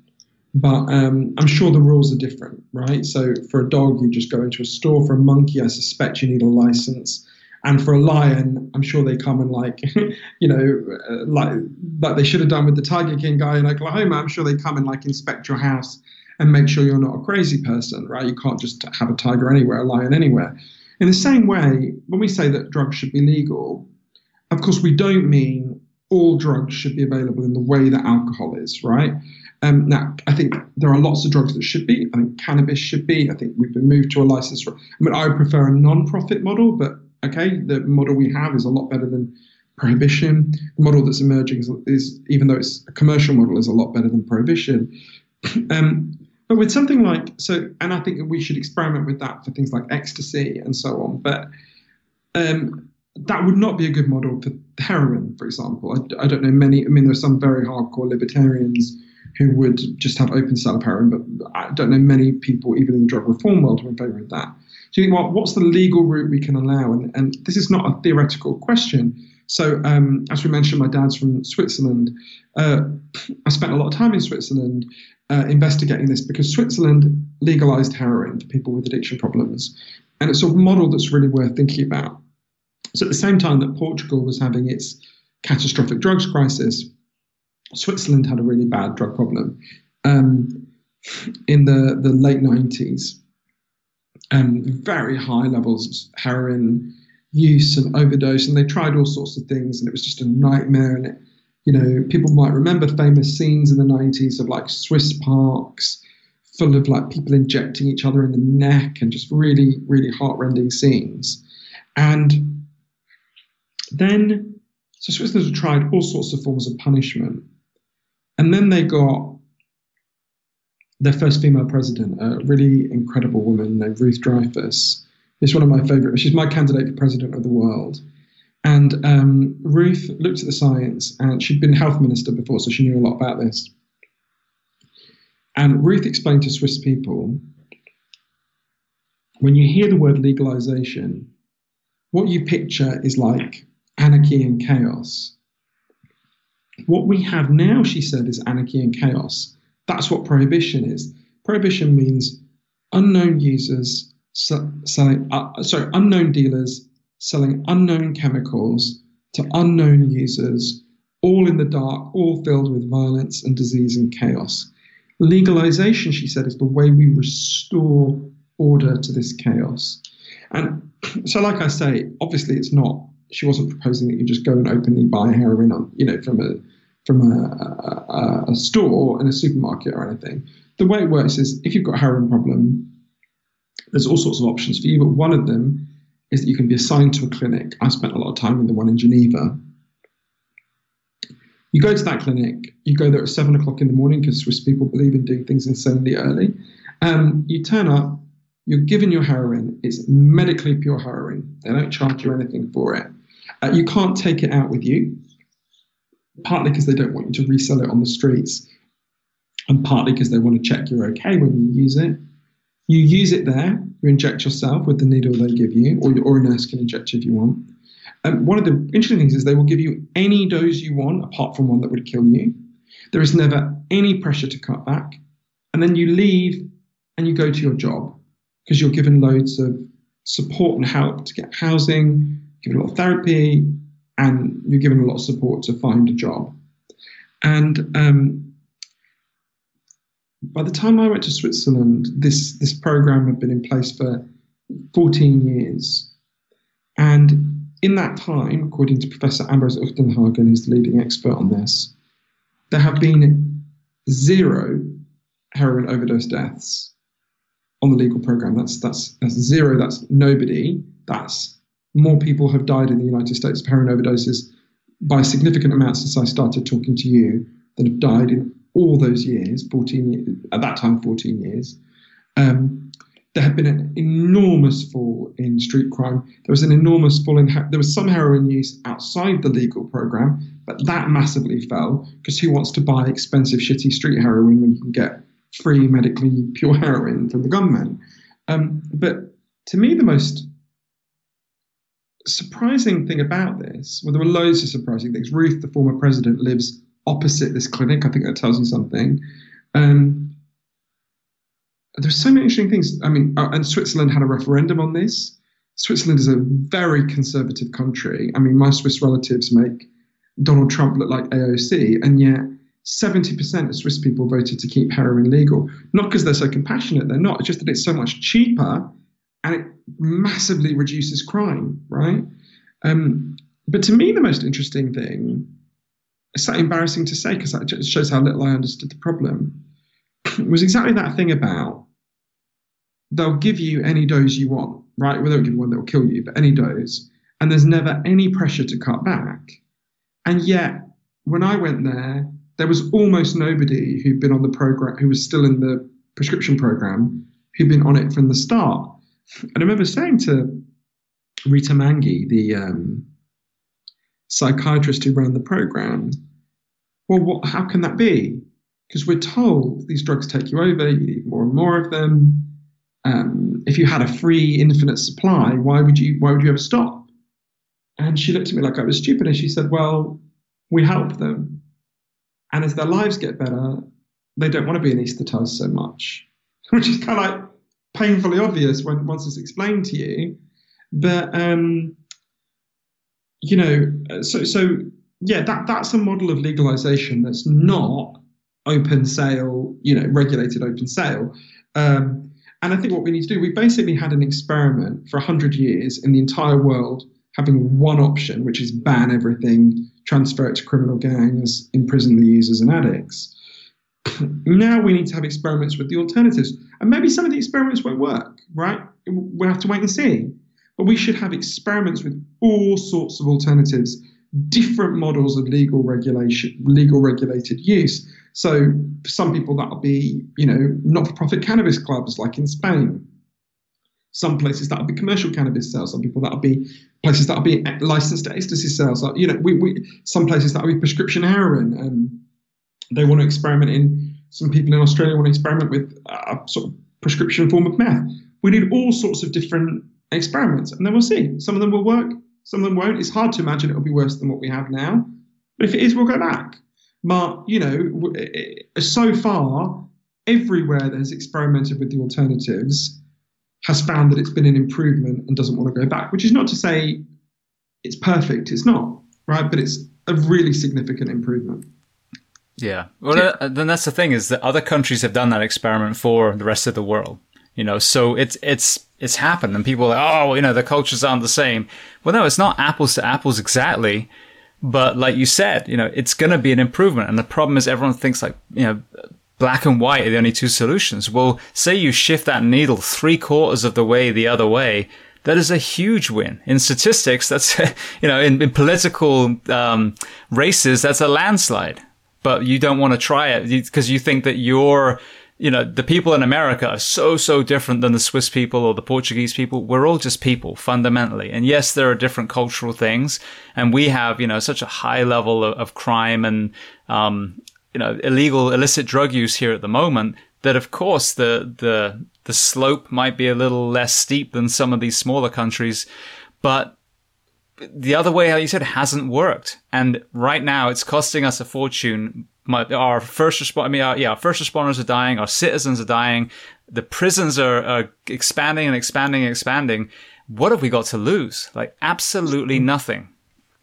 But um, I'm sure the rules are different, right? So for a dog, you just go into a store. For a monkey, I suspect you need a license. And for a lion, I'm sure they come and like, you know, uh, like like they should have done with the Tiger King guy in Oklahoma. I'm sure they come and like inspect your house and make sure you're not a crazy person, right? You can't just have a tiger anywhere, a lion anywhere. In the same way, when we say that drugs should be legal, of course, we don't mean all drugs should be available in the way that alcohol is, right? Um, now, I think there are lots of drugs that should be. I think cannabis should be. I think we've been moved to a license. I mean, I would prefer a non-profit model, but okay, the model we have is a lot better than prohibition. The model that's emerging is, is even though it's a commercial model, is a lot better than prohibition. Um, but with something like so, and I think we should experiment with that for things like ecstasy and so on. But um, that would not be a good model for heroin, for example. I, I, don't know many. I mean, there are some very hardcore libertarians who would just have open sale of heroin, but I don't know many people, even in the drug reform world, who are in favour of that. So you think, well, what's the legal route we can allow? And, and this is not a theoretical question. So, um, as we mentioned, my dad's from Switzerland. Uh, I spent a lot of time in Switzerland uh, investigating this because Switzerland legalized heroin for people with addiction problems. And it's a model that's really worth thinking about. So, at the same time that Portugal was having its catastrophic drugs crisis, Switzerland had a really bad drug problem um, in the, the late 90s. And very high levels of heroin use and overdose, and they tried all sorts of things, and it was just a nightmare. And it, you know, people might remember famous scenes in the 90s of like Swiss parks full of like people injecting each other in the neck and just really, really heartrending scenes. And then, so Switzerland tried all sorts of forms of punishment. And then they got their first female president, a really incredible woman named Ruth Dreifuss. It's one of my favorite. She's my candidate for president of the world. And um, Ruth looked at the science, and she'd been health minister before, so she knew a lot about this. And Ruth explained to Swiss people when you hear the word legalization, what you picture is like anarchy and chaos. What we have now, she said, is anarchy and chaos. That's what prohibition is. Prohibition means unknown users selling, uh, sorry, unknown dealers selling unknown chemicals to unknown users, all in the dark, all filled with violence and disease and chaos. Legalization, she said, is the way we restore order to this chaos. And so, like I say, obviously it's not. She wasn't proposing that you just go and openly buy heroin on, you know, from a from a, a, a store in a supermarket or anything. The way it works is if you've got a heroin problem, there's all sorts of options for you, but one of them is that you can be assigned to a clinic. I spent a lot of time in the one in Geneva. You go to that clinic, you go there at seven o'clock in the morning because Swiss people believe in doing things insanely early. Um, you turn up, you're given your heroin, it's medically pure heroin. They don't charge you anything for it. Uh, you can't take it out with you, partly because they don't want you to resell it on the streets, and partly because they want to check you're okay when you use it. You use it there, you inject yourself with the needle they give you, or, or a nurse can inject you if you want. And one of the interesting things is they will give you any dose you want, apart from one that would kill you. There is never any pressure to cut back. And then you leave and you go to your job because you're given loads of support and help to get housing, given a lot of therapy, and you're given a lot of support to find a job. And um, by the time I went to Switzerland, this this program had been in place for 14 years, and in that time, according to Professor Ambros Uchtenhagen, who's the leading expert on this, there have been zero heroin overdose deaths on the legal program. That's that's that's zero. That's nobody. That's more people have died in the United States of heroin overdoses by significant amounts since I started talking to you than have died in all those years, 14 years, at that time, 14 years. Um, there had been an enormous fall in street crime. There was an enormous fall in, there was some heroin use outside the legal program, but that massively fell because who wants to buy expensive, shitty street heroin when you can get free medically pure heroin from the gunmen? Um, but to me, the most surprising thing about this, well, there were loads of surprising things. Ruth, the former president, lives opposite this clinic. I think that tells you something. Um, there's so many interesting things. I mean, uh, and Switzerland had a referendum on this. Switzerland is a very conservative country. I mean, my Swiss relatives make Donald Trump look like AOC, and yet 70% of Swiss people voted to keep heroin legal. Not because they're so compassionate, they're not. It's just that it's so much cheaper and it massively reduces crime, right? Um, but to me, the most interesting thing, it's so embarrassing to say because that shows how little I understood the problem, it was exactly that thing about they'll give you any dose you want, right? Well, they won't give you one that will kill you, but any dose. And there's never any pressure to cut back. And yet, when I went there, there was almost nobody who'd been on the program, who was still in the prescription program, who'd been on it from the start. And I remember saying to Rita Mangi, the um, psychiatrist who ran the program, well, what, how can that be? Because we're told these drugs take you over, you need more and more of them. Um, if you had a free infinite supply, why would you why would you ever stop? And she looked at me like I was stupid, and she said, "Well, we help them, and as their lives get better, they don't want to be anesthetized so much." Which is kind of like painfully obvious when once it's explained to you. But um, you know, so so yeah, that that's a model of legalization that's not open sale, you know, regulated open sale. Um, and I think what we need to do, we basically had an experiment for 100 years in the entire world having one option, which is ban everything, transfer it to criminal gangs, imprison the users and addicts. Now we need to have experiments with the alternatives. And maybe some of the experiments won't work, right? We'll have to wait and see. But we should have experiments with all sorts of alternatives, different models of legal regulation, legal regulated use. So for some people that'll be, you know, not-for-profit cannabis clubs like in Spain. Some places that'll be commercial cannabis sales. Some people that'll be places that'll be licensed ecstasy sales. Like, You know, we, we some places that'll be prescription heroin. Um, they want to experiment in some people in Australia want to experiment with a sort of prescription form of meth. We need all sorts of different experiments, and then we'll see. Some of them will work, some of them won't. It's hard to imagine it'll be worse than what we have now, but if it is, we'll go back. But you know, eh, eh, eh, so far, everywhere that has experimented with the alternatives has found that it's been an improvement and doesn't want to go back. Which is not to say it's perfect. It's not right, but it's a really significant improvement. Yeah. Well, uh, then that's the thing is that other countries have done that experiment for the rest of the world. You know, so it's it's it's happened, and people are like, oh, you know, the cultures aren't the same. Well, no, it's not apples to apples exactly, but like you said, you know, it's going to be an improvement. And the problem is, everyone thinks like you know, black and white are the only two solutions. Well, say you shift that needle three quarters of the way the other way, that is a huge win. In statistics, that's, you know, in, in political um, races, that's a landslide but you don't want to try it because you think that you're, you know, the people in America are so, so different than the Swiss people or the Portuguese people. We're all just people fundamentally. And yes, there are different cultural things. And we have, you know, such a high level of, of crime and, um, you know, illegal, illicit drug use here at the moment that of course the, the, the slope might be a little less steep than some of these smaller countries, but the other way, how you said, hasn't worked. And right now it's costing us a fortune. My, our first respond, I mean, our, yeah, our first responders are dying. Our citizens are dying. The prisons are, are expanding and expanding and expanding. What have we got to lose? Like absolutely nothing.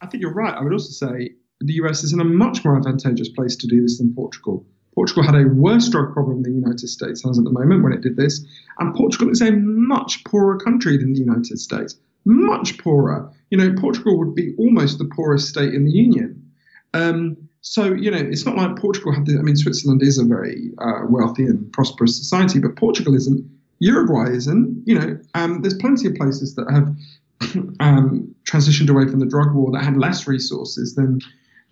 I think you're right. I would also say the US is in a much more advantageous place to do this than Portugal. Portugal had a worse drug problem than the United States has at the moment when it did this, and Portugal is a much poorer country than the United States. Much poorer. You know, Portugal would be almost the poorest state in the Union. Um, so, you know, it's not like Portugal had the, I mean, Switzerland is a very uh, wealthy and prosperous society, but Portugal isn't. Uruguay isn't. You know, um, there's plenty of places that have um, transitioned away from the drug war that had less resources than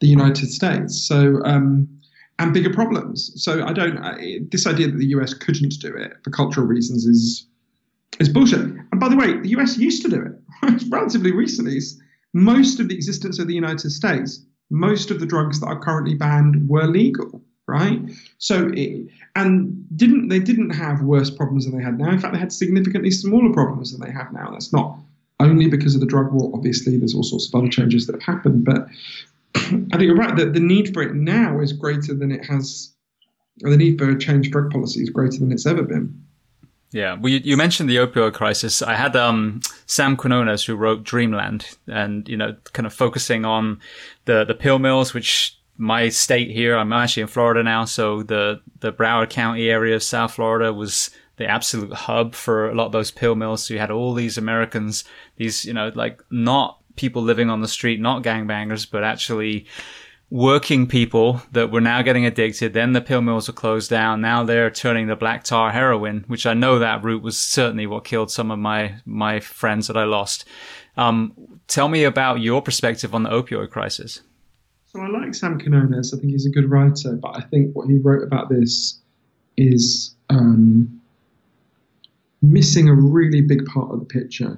the United States. So, um, and bigger problems. So I don't. I, this idea that the US couldn't do it for cultural reasons is is bullshit. And by the way, the US used to do it relatively recently. Most of the existence of the United States, most of the drugs that are currently banned were legal, right? So it, and didn't they didn't have worse problems than they had now. In fact, they had significantly smaller problems than they have now. That's not only because of the drug war. Obviously, there's all sorts of other changes that have happened, but I think you're right that the need for it now is greater than it has, the need for a change drug policy is greater than it's ever been. Yeah, well, you, you, mentioned the opioid crisis. I had um, Sam Quinones who wrote Dreamland, and you know, kind of focusing on the the pill mills, which my state here. I'm actually in Florida now, so the the Broward County area of South Florida was the absolute hub for a lot of those pill mills. So you had all these Americans, these you know, like not people living on the street, not gangbangers, but actually working people that were now getting addicted. Then the pill mills were closed down. Now they're turning to black tar heroin, which I know that route was certainly what killed some of my, my friends that I lost. Um, tell me about your perspective on the opioid crisis. So I like Sam Quinones. I think he's a good writer, but I think what he wrote about this is um, missing a really big part of the picture.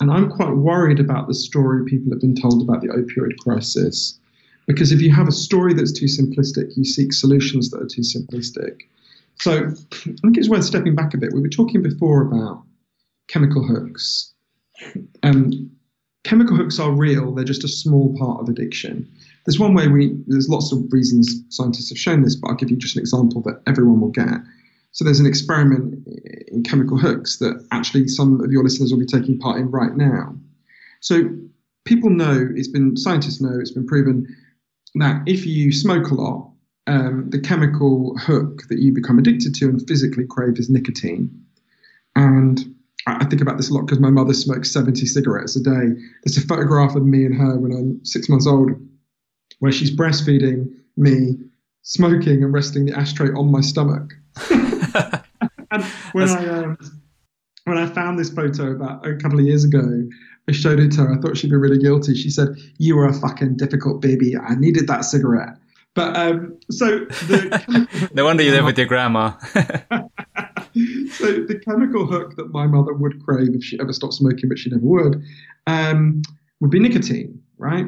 And I'm quite worried about the story people have been told about the opioid crisis. Because if you have a story that's too simplistic, you seek solutions that are too simplistic. So I think it's worth stepping back a bit. We were talking before about chemical hooks. Um, chemical hooks are real, they're just a small part of addiction. There's one way we, there's lots of reasons scientists have shown this, but I'll give you just an example that everyone will get. So there's an experiment in chemical hooks that actually some of your listeners will be taking part in right now. So people know, it's been, scientists know, it's been proven that if you smoke a lot, um, the chemical hook that you become addicted to and physically crave is nicotine. And I think about this a lot because my mother smokes 70 cigarettes a day. There's a photograph of me and her when I'm six months old where she's breastfeeding me, smoking and resting the ashtray on my stomach. and when I um, when I found this photo about a couple of years ago, I showed it to her. I thought she'd be really guilty. She said, "You were a fucking difficult baby. I needed that cigarette." But um, so the no wonder you live with your grandma. so the chemical hook that my mother would crave if she ever stopped smoking, but she never would, um, would be nicotine, right?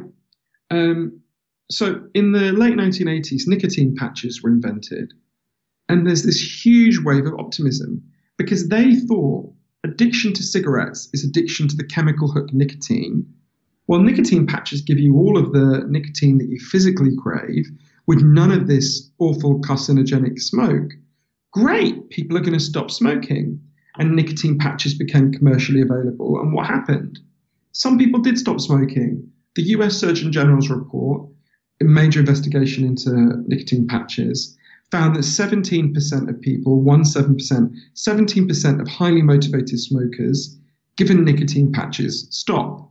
Um, so in the late 1980s, nicotine patches were invented, and there's this huge wave of optimism because they thought addiction to cigarettes is addiction to the chemical hook nicotine. Well, nicotine patches give you all of the nicotine that you physically crave with none of this awful carcinogenic smoke. Great, people are going to stop smoking. And nicotine patches became commercially available. And what happened? Some people did stop smoking. The US Surgeon General's report, a major investigation into nicotine patches, found that 17% of people, 17%, 17% of highly motivated smokers given nicotine patches stop.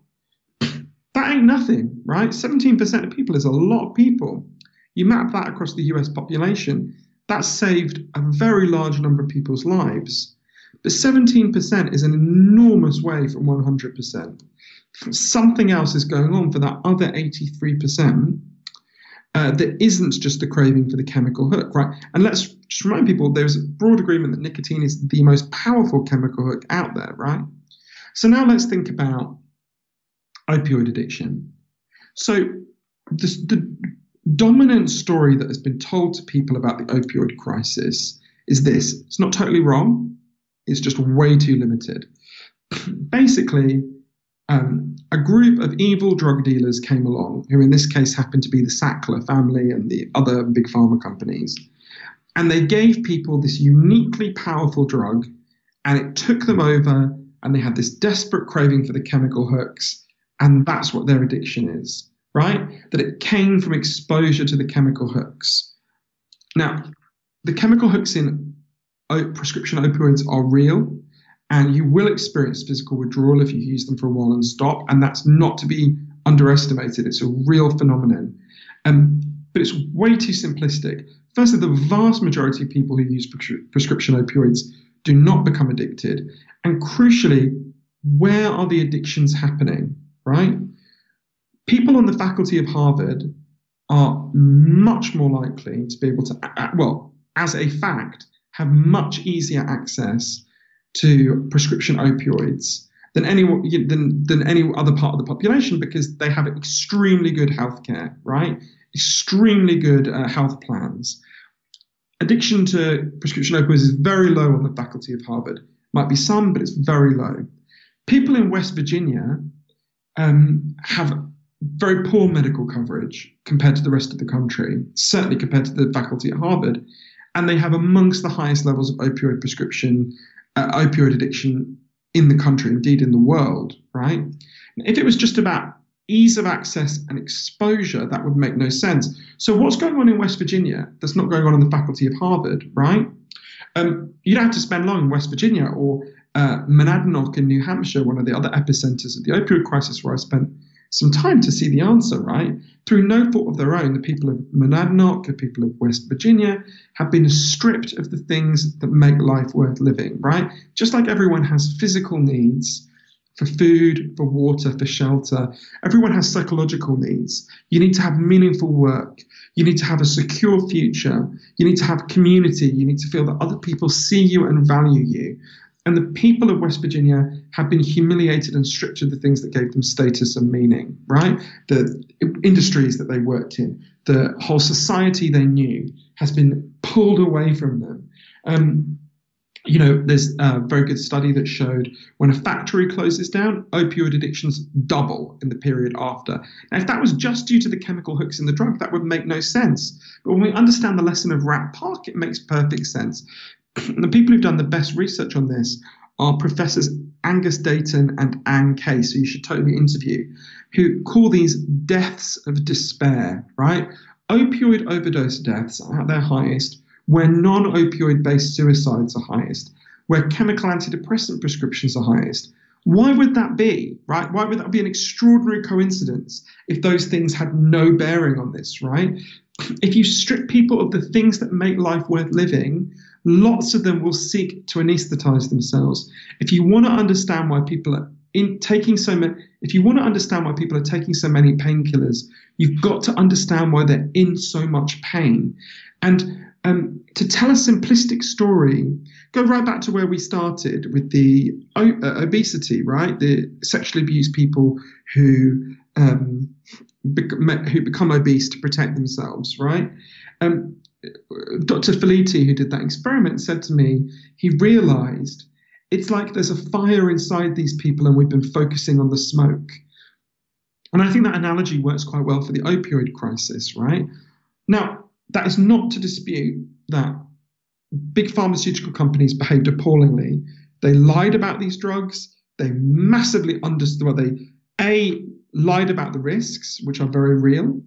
That ain't nothing, right? 17% of people is a lot of people. You map that across the US population, that saved a very large number of people's lives. But 17% is an enormous way from 100%. Something else is going on for that other 83% uh, that isn't just a craving for the chemical hook, right? And let's just remind people there's a broad agreement that nicotine is the most powerful chemical hook out there, right? So now let's think about opioid addiction. So the dominant story that has been told to people about the opioid crisis is this it's not totally wrong, it's just way too limited. Basically, um, a group of evil drug dealers came along, who in this case happened to be the Sackler family and the other big pharma companies. And they gave people this uniquely powerful drug, and it took them over, and they had this desperate craving for the chemical hooks, and that's what their addiction is. right? That it came from exposure to the chemical hooks. Now, the chemical hooks in prescription opioids are real, and you will experience physical withdrawal if you use them for a while and stop, and that's not to be underestimated. It's a real phenomenon. Um, but it's way too simplistic. Firstly, the vast majority of people who use prescription opioids do not become addicted. And crucially, where are the addictions happening, right? People on the faculty of Harvard are much more likely to be able to, well, as a fact, have much easier access to prescription opioids than any than, than any other part of the population because they have extremely good healthcare, right? Extremely good uh, health plans. Addiction to prescription opioids is very low on the faculty of Harvard. Might be some, but it's very low. People in West Virginia um, have very poor medical coverage compared to the rest of the country, certainly compared to the faculty at Harvard. And they have amongst the highest levels of opioid prescription, uh, opioid addiction in the country, indeed in the world, right? If it was just about ease of access and exposure, that would make no sense. So, what's going on in West Virginia that's not going on in the faculty of Harvard, right? Um, you don't have to spend long in West Virginia or uh, Monadnock in New Hampshire, one of the other epicenters of the opioid crisis, where I spent some time to see the answer, right? Through no fault of their own, the people of Monadnock, the people of West Virginia, have been stripped of the things that make life worth living, right? Just like everyone has physical needs for food, for water, for shelter, everyone has psychological needs. You need to have meaningful work. You need to have a secure future. You need to have community. You need to feel that other people see you and value you. And the people of West Virginia have been humiliated and stripped of the things that gave them status and meaning, right? The industries that they worked in, the whole society they knew has been pulled away from them. Um, you know, there's a very good study that showed when a factory closes down, opioid addictions double in the period after. Now, if that was just due to the chemical hooks in the drug, that would make no sense. But when we understand the lesson of Rat Park, it makes perfect sense. the people who've done the best research on this are professors Angus Deaton and Anne Case, who you should totally interview, who call these deaths of despair, right? Opioid overdose deaths are at their highest where non opioid based suicides are highest, where chemical antidepressant prescriptions are highest. Why would that be, right? Why would that be an extraordinary coincidence if those things had no bearing on this, right? If you strip people of the things that make life worth living, lots of them will seek to anesthetize themselves. If you want to understand why people are in taking so many, if you want to understand why people are taking so many painkillers, you've got to understand why they're in so much pain. And um, to tell a simplistic story, go right back to where we started with the uh, obesity, right? The sexually abused people who um, who become obese to protect themselves, right? Um, Dr. Felitti, who did that experiment, said to me he realized it's like there's a fire inside these people and we've been focusing on the smoke. And I think that analogy works quite well for the opioid crisis, right? Now, that is not to dispute that big pharmaceutical companies behaved appallingly. They lied about these drugs. They massively understood well, they a lied about the risks, which are very real.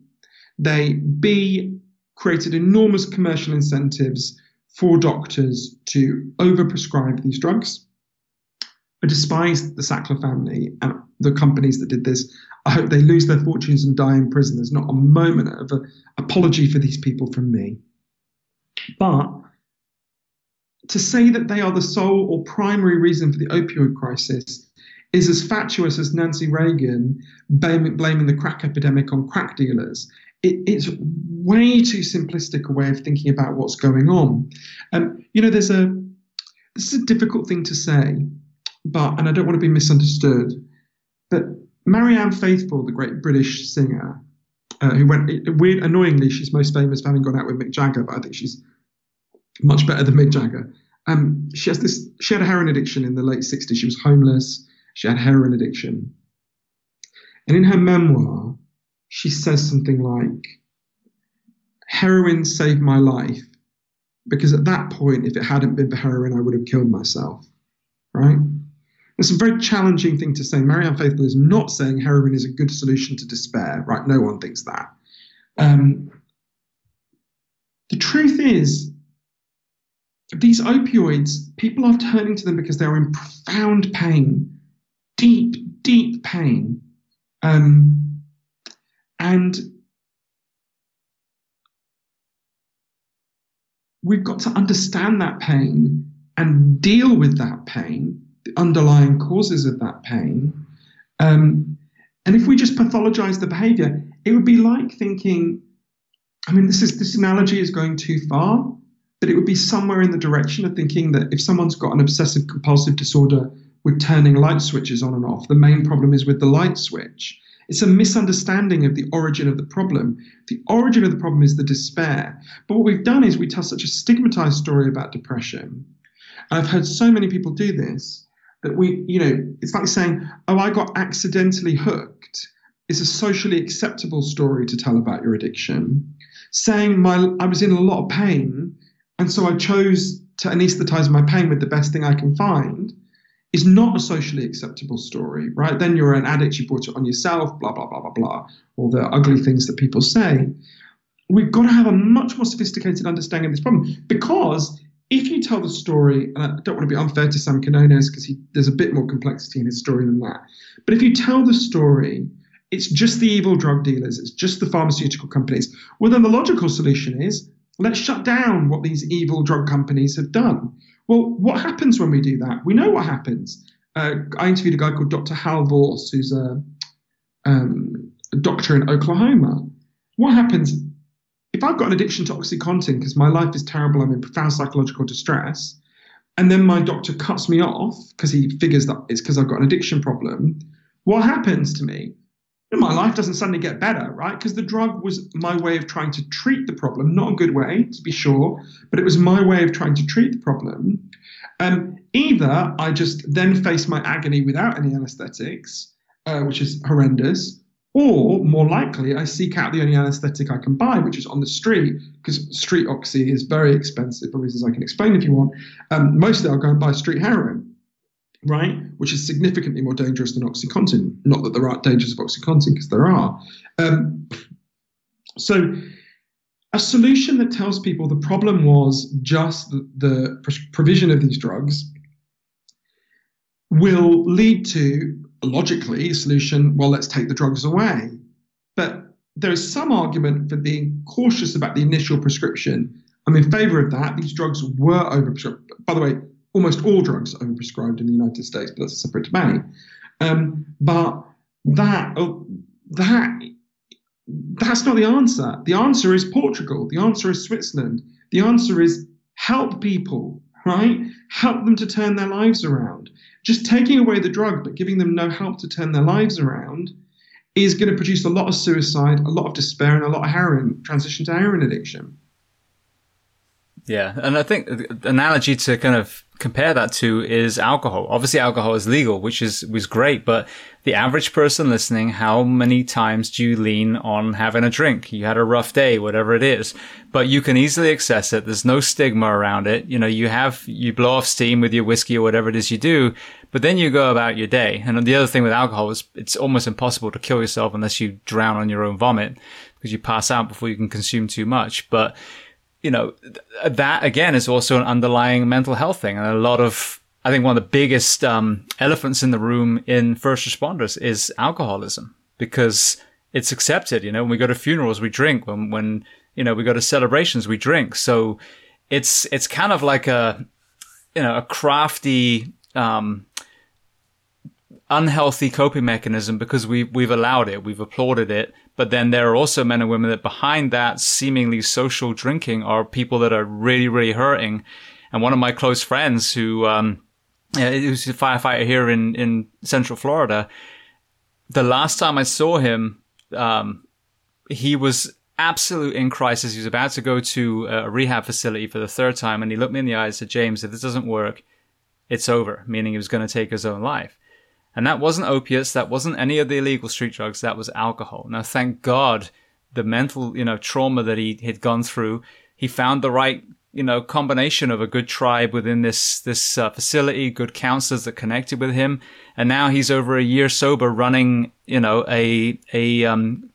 They b created enormous commercial incentives for doctors to overprescribe these drugs. I despise the Sackler family and the companies that did this. I hope they lose their fortunes and die in prison. There's not a moment of a, apology for these people from me. But to say that they are the sole or primary reason for the opioid crisis is as fatuous as Nancy Reagan blaming, blaming the crack epidemic on crack dealers. It, it's way too simplistic a way of thinking about what's going on. Um, you know, there's a this is a difficult thing to say, but and I don't want to be misunderstood, but Marianne Faithfull, the great British singer, uh, who went weird, annoyingly, she's most famous for having gone out with Mick Jagger, but I think she's much better than Mick Jagger. Um, she has this. She had a heroin addiction in the late '60s. She was homeless. She had heroin addiction, and in her memoir, she says something like, "Heroin saved my life." Because at that point, if it hadn't been for heroin, I would have killed myself. Right? It's a very challenging thing to say. Marianne Faithfull is not saying heroin is a good solution to despair, right? No one thinks that. Um, the truth is, these opioids, people are turning to them because they're in profound pain, deep, deep pain. Um, and we've got to understand that pain and deal with that pain, the underlying causes of that pain. Um, and if we just pathologize the behavior, it would be like thinking, I mean, this is this analogy is going too far, but it would be somewhere in the direction of thinking that if someone's got an obsessive compulsive disorder with turning light switches on and off, the main problem is with the light switch. It's a misunderstanding of the origin of the problem. The origin of the problem is the despair. But what we've done is we tell such a stigmatized story about depression. And I've heard so many people do this that we, you know, it's like saying, oh, I got accidentally hooked. It's a socially acceptable story to tell about your addiction. Saying my I was in a lot of pain and so I chose to anesthetize my pain with the best thing I can find is not a socially acceptable story, right? Then you're an addict, you brought it on yourself, blah, blah, blah, blah, blah, all the ugly things that people say. We've got to have a much more sophisticated understanding of this problem because if you tell the story, and I don't want to be unfair to Sam Quinones because there's a bit more complexity in his story than that, but if you tell the story, it's just the evil drug dealers, it's just the pharmaceutical companies. Well, then the logical solution is let's shut down what these evil drug companies have done. Well, what happens when we do that? We know what happens. Uh, I interviewed a guy called Dr. Hal Voss, who's a, um, a doctor in Oklahoma. What happens if I've got an addiction to OxyContin because my life is terrible, I'm in profound psychological distress, and then my doctor cuts me off because he figures that it's because I've got an addiction problem? What happens to me? My life doesn't suddenly get better, right? Because the drug was my way of trying to treat the problem, not a good way, to be sure, but it was my way of trying to treat the problem. Um, either I just then face my agony without any anesthetics, uh, which is horrendous, or more likely, I seek out the only anesthetic I can buy, which is on the street, because street oxy is very expensive for reasons I can explain if you want. Um, mostly, I'll go and buy street heroin right? Which is significantly more dangerous than OxyContin. Not that there aren't dangers of OxyContin, because there are. Um, so, a solution that tells people the problem was just the, the provision of these drugs will lead to, logically, a solution well, let's take the drugs away. But there is some argument for being cautious about the initial prescription. I'm in favor of that. These drugs were overprescribed. By the way, almost all drugs are overprescribed in the United States, but that's a separate debate. Um, but that oh, that that's not the answer. The answer is Portugal. The answer is Switzerland. The answer is help people, right? Help them to turn their lives around. Just taking away the drug but giving them no help to turn their lives around is going to produce a lot of suicide, a lot of despair, and a lot of heroin transition to heroin addiction. Yeah, and I think the analogy to kind of compare that to is alcohol. Obviously, alcohol is legal, which is was great, but the average person listening, how many times do you lean on having a drink? You had a rough day, whatever it is, but you can easily access it. There's no stigma around it. You know, you have you blow off steam with your whiskey or whatever it is you do, but then you go about your day. And the other thing with alcohol is it's almost impossible to kill yourself unless you drown on your own vomit because you pass out before you can consume too much. But you know, that again is also an underlying mental health thing. And a lot of, I think one of the biggest um, elephants in the room in first responders is alcoholism because it's accepted. You know, when we go to funerals, we drink. When, when, you know, we go to celebrations, we drink. So it's, it's kind of like a, you know, a crafty, um, unhealthy coping mechanism because we, we've allowed it. We've applauded it but then there are also men and women that behind that seemingly social drinking are people that are really, really hurting. And one of my close friends who, um, who's a firefighter here in, in central Florida, the last time I saw him, um, he was absolute in crisis. He was about to go to a rehab facility for the third time. And he looked me in the eyes and said, James, if this doesn't work, it's over, meaning he was going to take his own life. And that wasn't opiates. That wasn't any of the illegal street drugs. That was alcohol. Now, thank God the mental, you know, trauma that he had gone through, he found the right, you know combination of a good tribe within this this uh, facility, good counselors that connected with him, and now he's over a year sober, running you know a a um,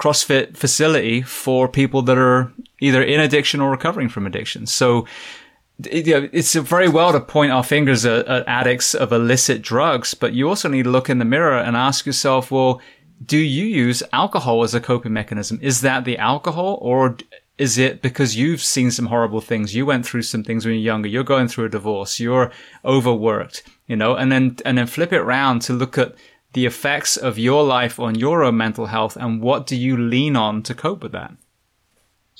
CrossFit facility for people that are either in addiction or recovering from addiction. So it's very well to point our fingers at, at, addicts of illicit drugs, but you also need to look in the mirror and ask yourself, well, do you use alcohol as a coping mechanism? Is that the alcohol or is it because you've seen some horrible things? You went through some things when you're younger. You're going through a divorce. You're overworked, you know, and then, and then flip it around to look at the effects of your life on your own mental health and what do you lean on to cope with that?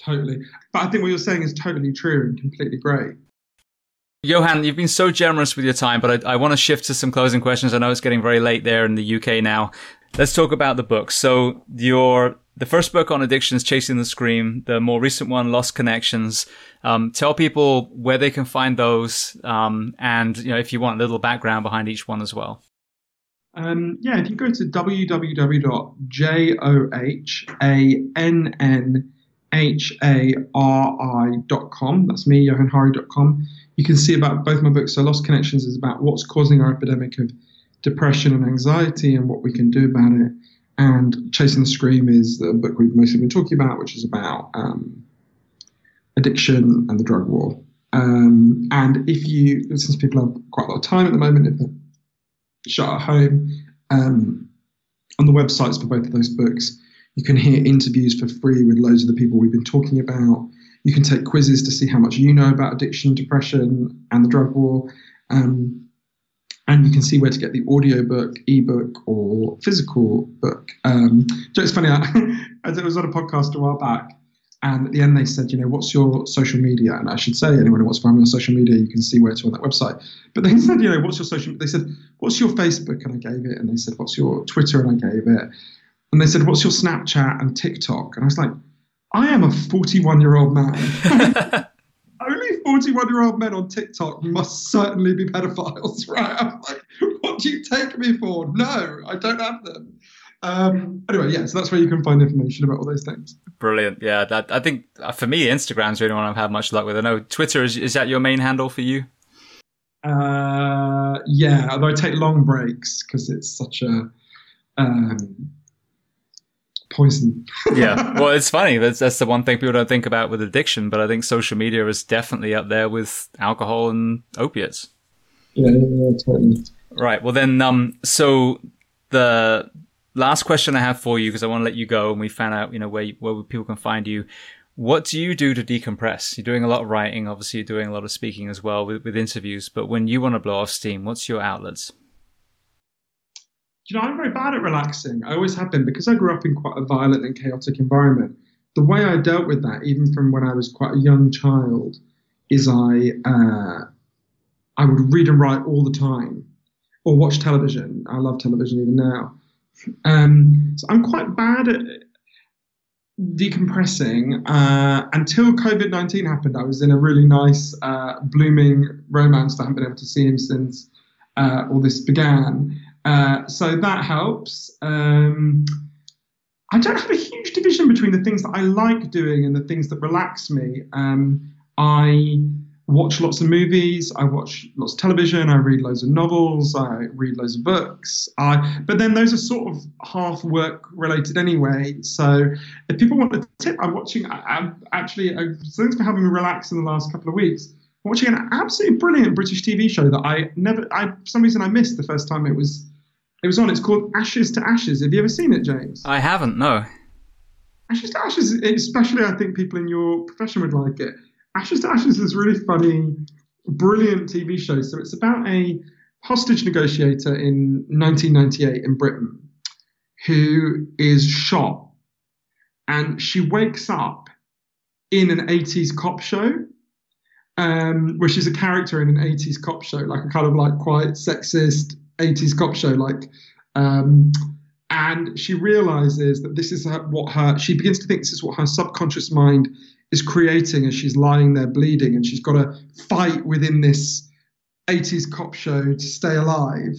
Totally. But I think what you're saying is totally true and completely great. Johann, you've been so generous with your time, but I, I want to shift to some closing questions. I know it's getting very late there in the UK now. Let's talk about the books. So your the first book on addiction is Chasing the Scream. The more recent one, Lost Connections. Um, tell people where they can find those, um, and you know if you want a little background behind each one as well. Um, yeah, if you go to www.johannhari.com, that's me, johannhari.com, you can see about both my books. So, Lost Connections is about what's causing our epidemic of depression and anxiety and what we can do about it. And Chasing the Scream is the book we've mostly been talking about, which is about um, addiction and the drug war. Um, and if you, since people have quite a lot of time at the moment, if they're shut at home, um, on the websites for both of those books, you can hear interviews for free with loads of the people we've been talking about. You can take quizzes to see how much you know about addiction, depression, and the drug war. Um, and you can see where to get the audiobook, ebook, or physical book. Um, so it's funny, I, I was on a podcast a while back, and at the end they said, you know, what's your social media? And I should say, anyone who wants to find me on social media, you can see where to on that website. But they said, you know, what's your social? They said, what's your Facebook? And I gave it. And they said, what's your Twitter? And I gave it. And they said, what's your Snapchat and TikTok? And I was like, I am a 41 year old man. Only 41 year old men on TikTok must certainly be pedophiles, right? I'm like, what do you take me for? No, I don't have them. Um, anyway, yeah, so that's where you can find information about all those things. Brilliant. Yeah, that, I think uh, for me, Instagram's the only one I've had much luck with. I know Twitter is, is that your main handle for you? Uh, yeah, although I take long breaks because it's such a um, poison. yeah, well, it's funny. That's that's the one thing people don't think about with addiction, but I think social media is definitely up there with alcohol and opiates. Yeah, yeah, totally. Right. Well, then, um, so the last question I have for you, because I want to let you go, and we found out, you know, where where people can find you. What do you do to decompress? You're doing a lot of writing, obviously. You're doing a lot of speaking as well with, with interviews. But when you want to blow off steam, what's your outlets? You know, I'm very bad at relaxing. I always have been because I grew up in quite a violent and chaotic environment. The way I dealt with that, even from when I was quite a young child, is I uh, I would read and write all the time, or watch television. I love television even now. Um, so I'm quite bad at decompressing. Uh, until COVID 19 happened, I was in a really nice, uh, blooming romance that I haven't been able to see him since uh, all this began. Uh, so that helps. Um, I don't have a huge division between the things that I like doing and the things that relax me. Um, I watch lots of movies. I watch lots of television. I read loads of novels. I read loads of books. I, but then those are sort of half work related anyway. So if people want a tip, I'm watching. I, am actually. Uh, thanks for having me relax in the last couple of weeks watching an absolutely brilliant British TV show that I never, I for some reason I missed the first time it was, it was on. It's called Ashes to Ashes. Have you ever seen it, James? I haven't. No. Ashes to Ashes, especially I think people in your profession would like it. Ashes to Ashes is really funny, brilliant TV show. So it's about a hostage negotiator in 1998 in Britain who is shot, and she wakes up in an 80s cop show um, where she's a character in an 80s cop show, like a kind of like quite sexist 80s cop show, like. Um, and she realizes that this is her, what her she begins to think this is what her subconscious mind is creating as she's lying there bleeding and she's got to fight within this 80s cop show to stay alive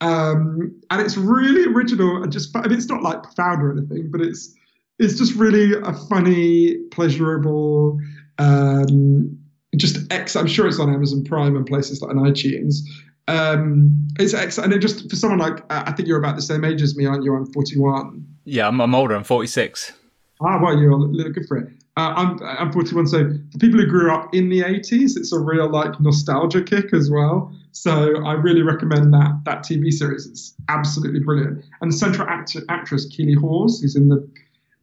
um, and it's really original and just I mean, it's not like profound or anything but it's it's just really a funny pleasurable um, just X. I'm sure it's on Amazon Prime and places like iTunes. Um, it's excellent. And it just for someone like I think you're about the same age as me, aren't you? I'm 41. Yeah, I'm, I'm older. I'm 46. Ah, well, you're a little good for it. Uh, I'm I'm 41. So for people who grew up in the 80s, it's a real like nostalgia kick as well. So I really recommend that that TV series. It's absolutely brilliant. And the central actor, actress Keeley Hawes, who's in the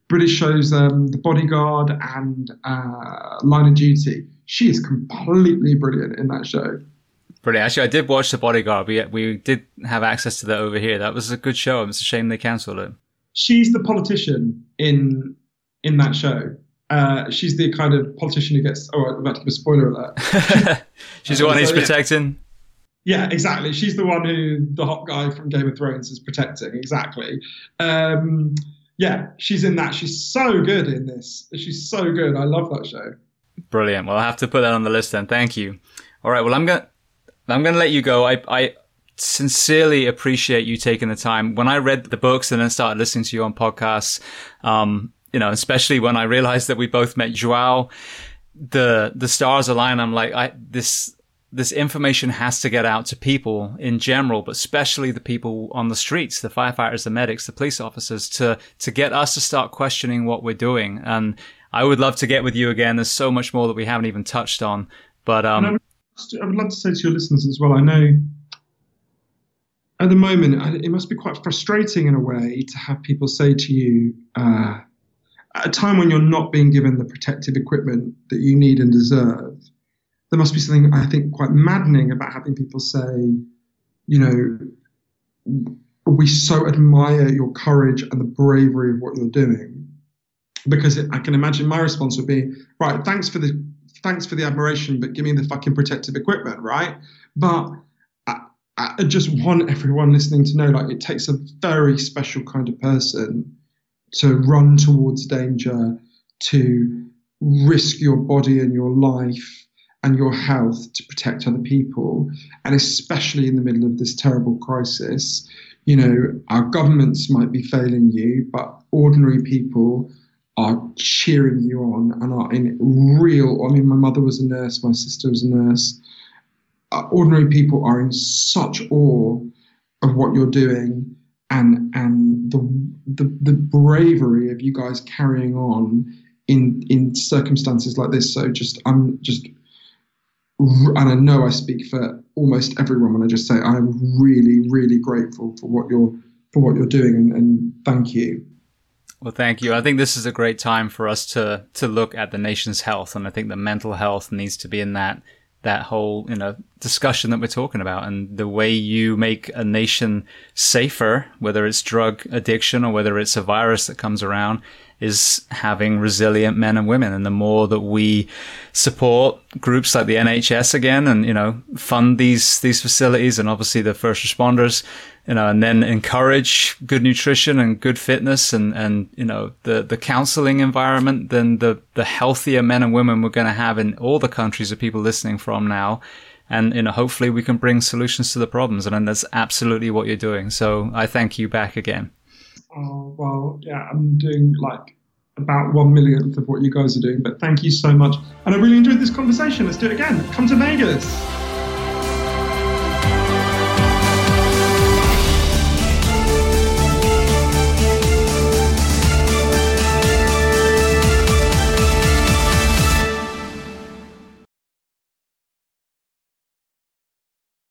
British shows um, The Bodyguard and uh, Line of Duty. She is completely brilliant in that show. Brilliant. Actually, I did watch The Bodyguard. We we did have access to that over here. That was a good show. It's a shame they cancelled it. She's the politician in in that show. Uh, she's the kind of politician who gets. Oh, I'm about to give a spoiler alert. she's the one who's protecting. Yeah, exactly. She's the one who the hot guy from Game of Thrones is protecting. Exactly. Um, yeah, she's in that. She's so good in this. She's so good. I love that show. Brilliant. Well, I have to put that on the list then. Thank you. All right. Well, I'm gonna I'm gonna let you go. I I sincerely appreciate you taking the time. When I read the books and then started listening to you on podcasts, um, you know, especially when I realized that we both met Joao, the the stars align. I'm like, I this this information has to get out to people in general, but especially the people on the streets, the firefighters, the medics, the police officers, to to get us to start questioning what we're doing. And I would love to get with you again. There's so much more that we haven't even touched on. But um, I would love to say to your listeners as well. I know at the moment it must be quite frustrating in a way to have people say to you uh, at a time when you're not being given the protective equipment that you need and deserve there must be something I think quite maddening about having people say, you know, we so admire your courage and the bravery of what you're doing. Because I can imagine my response would be, right, thanks for the thanks for the admiration, but give me the fucking protective equipment, right? But I, I just want everyone listening to know, like, it takes a very special kind of person to run towards danger, to risk your body and your life and your health to protect other people, and especially in the middle of this terrible crisis. You know, our governments might be failing you, but ordinary people are cheering you on and are in real. I mean, my mother was a nurse, my sister was a nurse. Uh, ordinary people are in such awe of what you're doing and and the, the the bravery of you guys carrying on in in circumstances like this. So just I'm just and I know I speak for almost everyone when I just say I'm really, really grateful for what you're for what you're doing, and, and thank you. Well, thank you. I think this is a great time for us to to look at the nation's health, and I think the mental health needs to be in that that whole you know discussion that we're talking about and the way you make a nation safer whether it's drug addiction or whether it's a virus that comes around is having resilient men and women. And the more that we support groups like the NHS again and, you know, fund these, these facilities and obviously the first responders, you know, and then encourage good nutrition and good fitness and, and, you know, the, the counseling environment, then the, the healthier men and women we're going to have in all the countries of people listening from now. And, you know, hopefully we can bring solutions to the problems. And that's absolutely what you're doing. So I thank you back again oh, well, yeah, I'm doing like about one millionth of what you guys are doing. But thank you so much. And I really enjoyed this conversation. Let's do it again. Come to Vegas.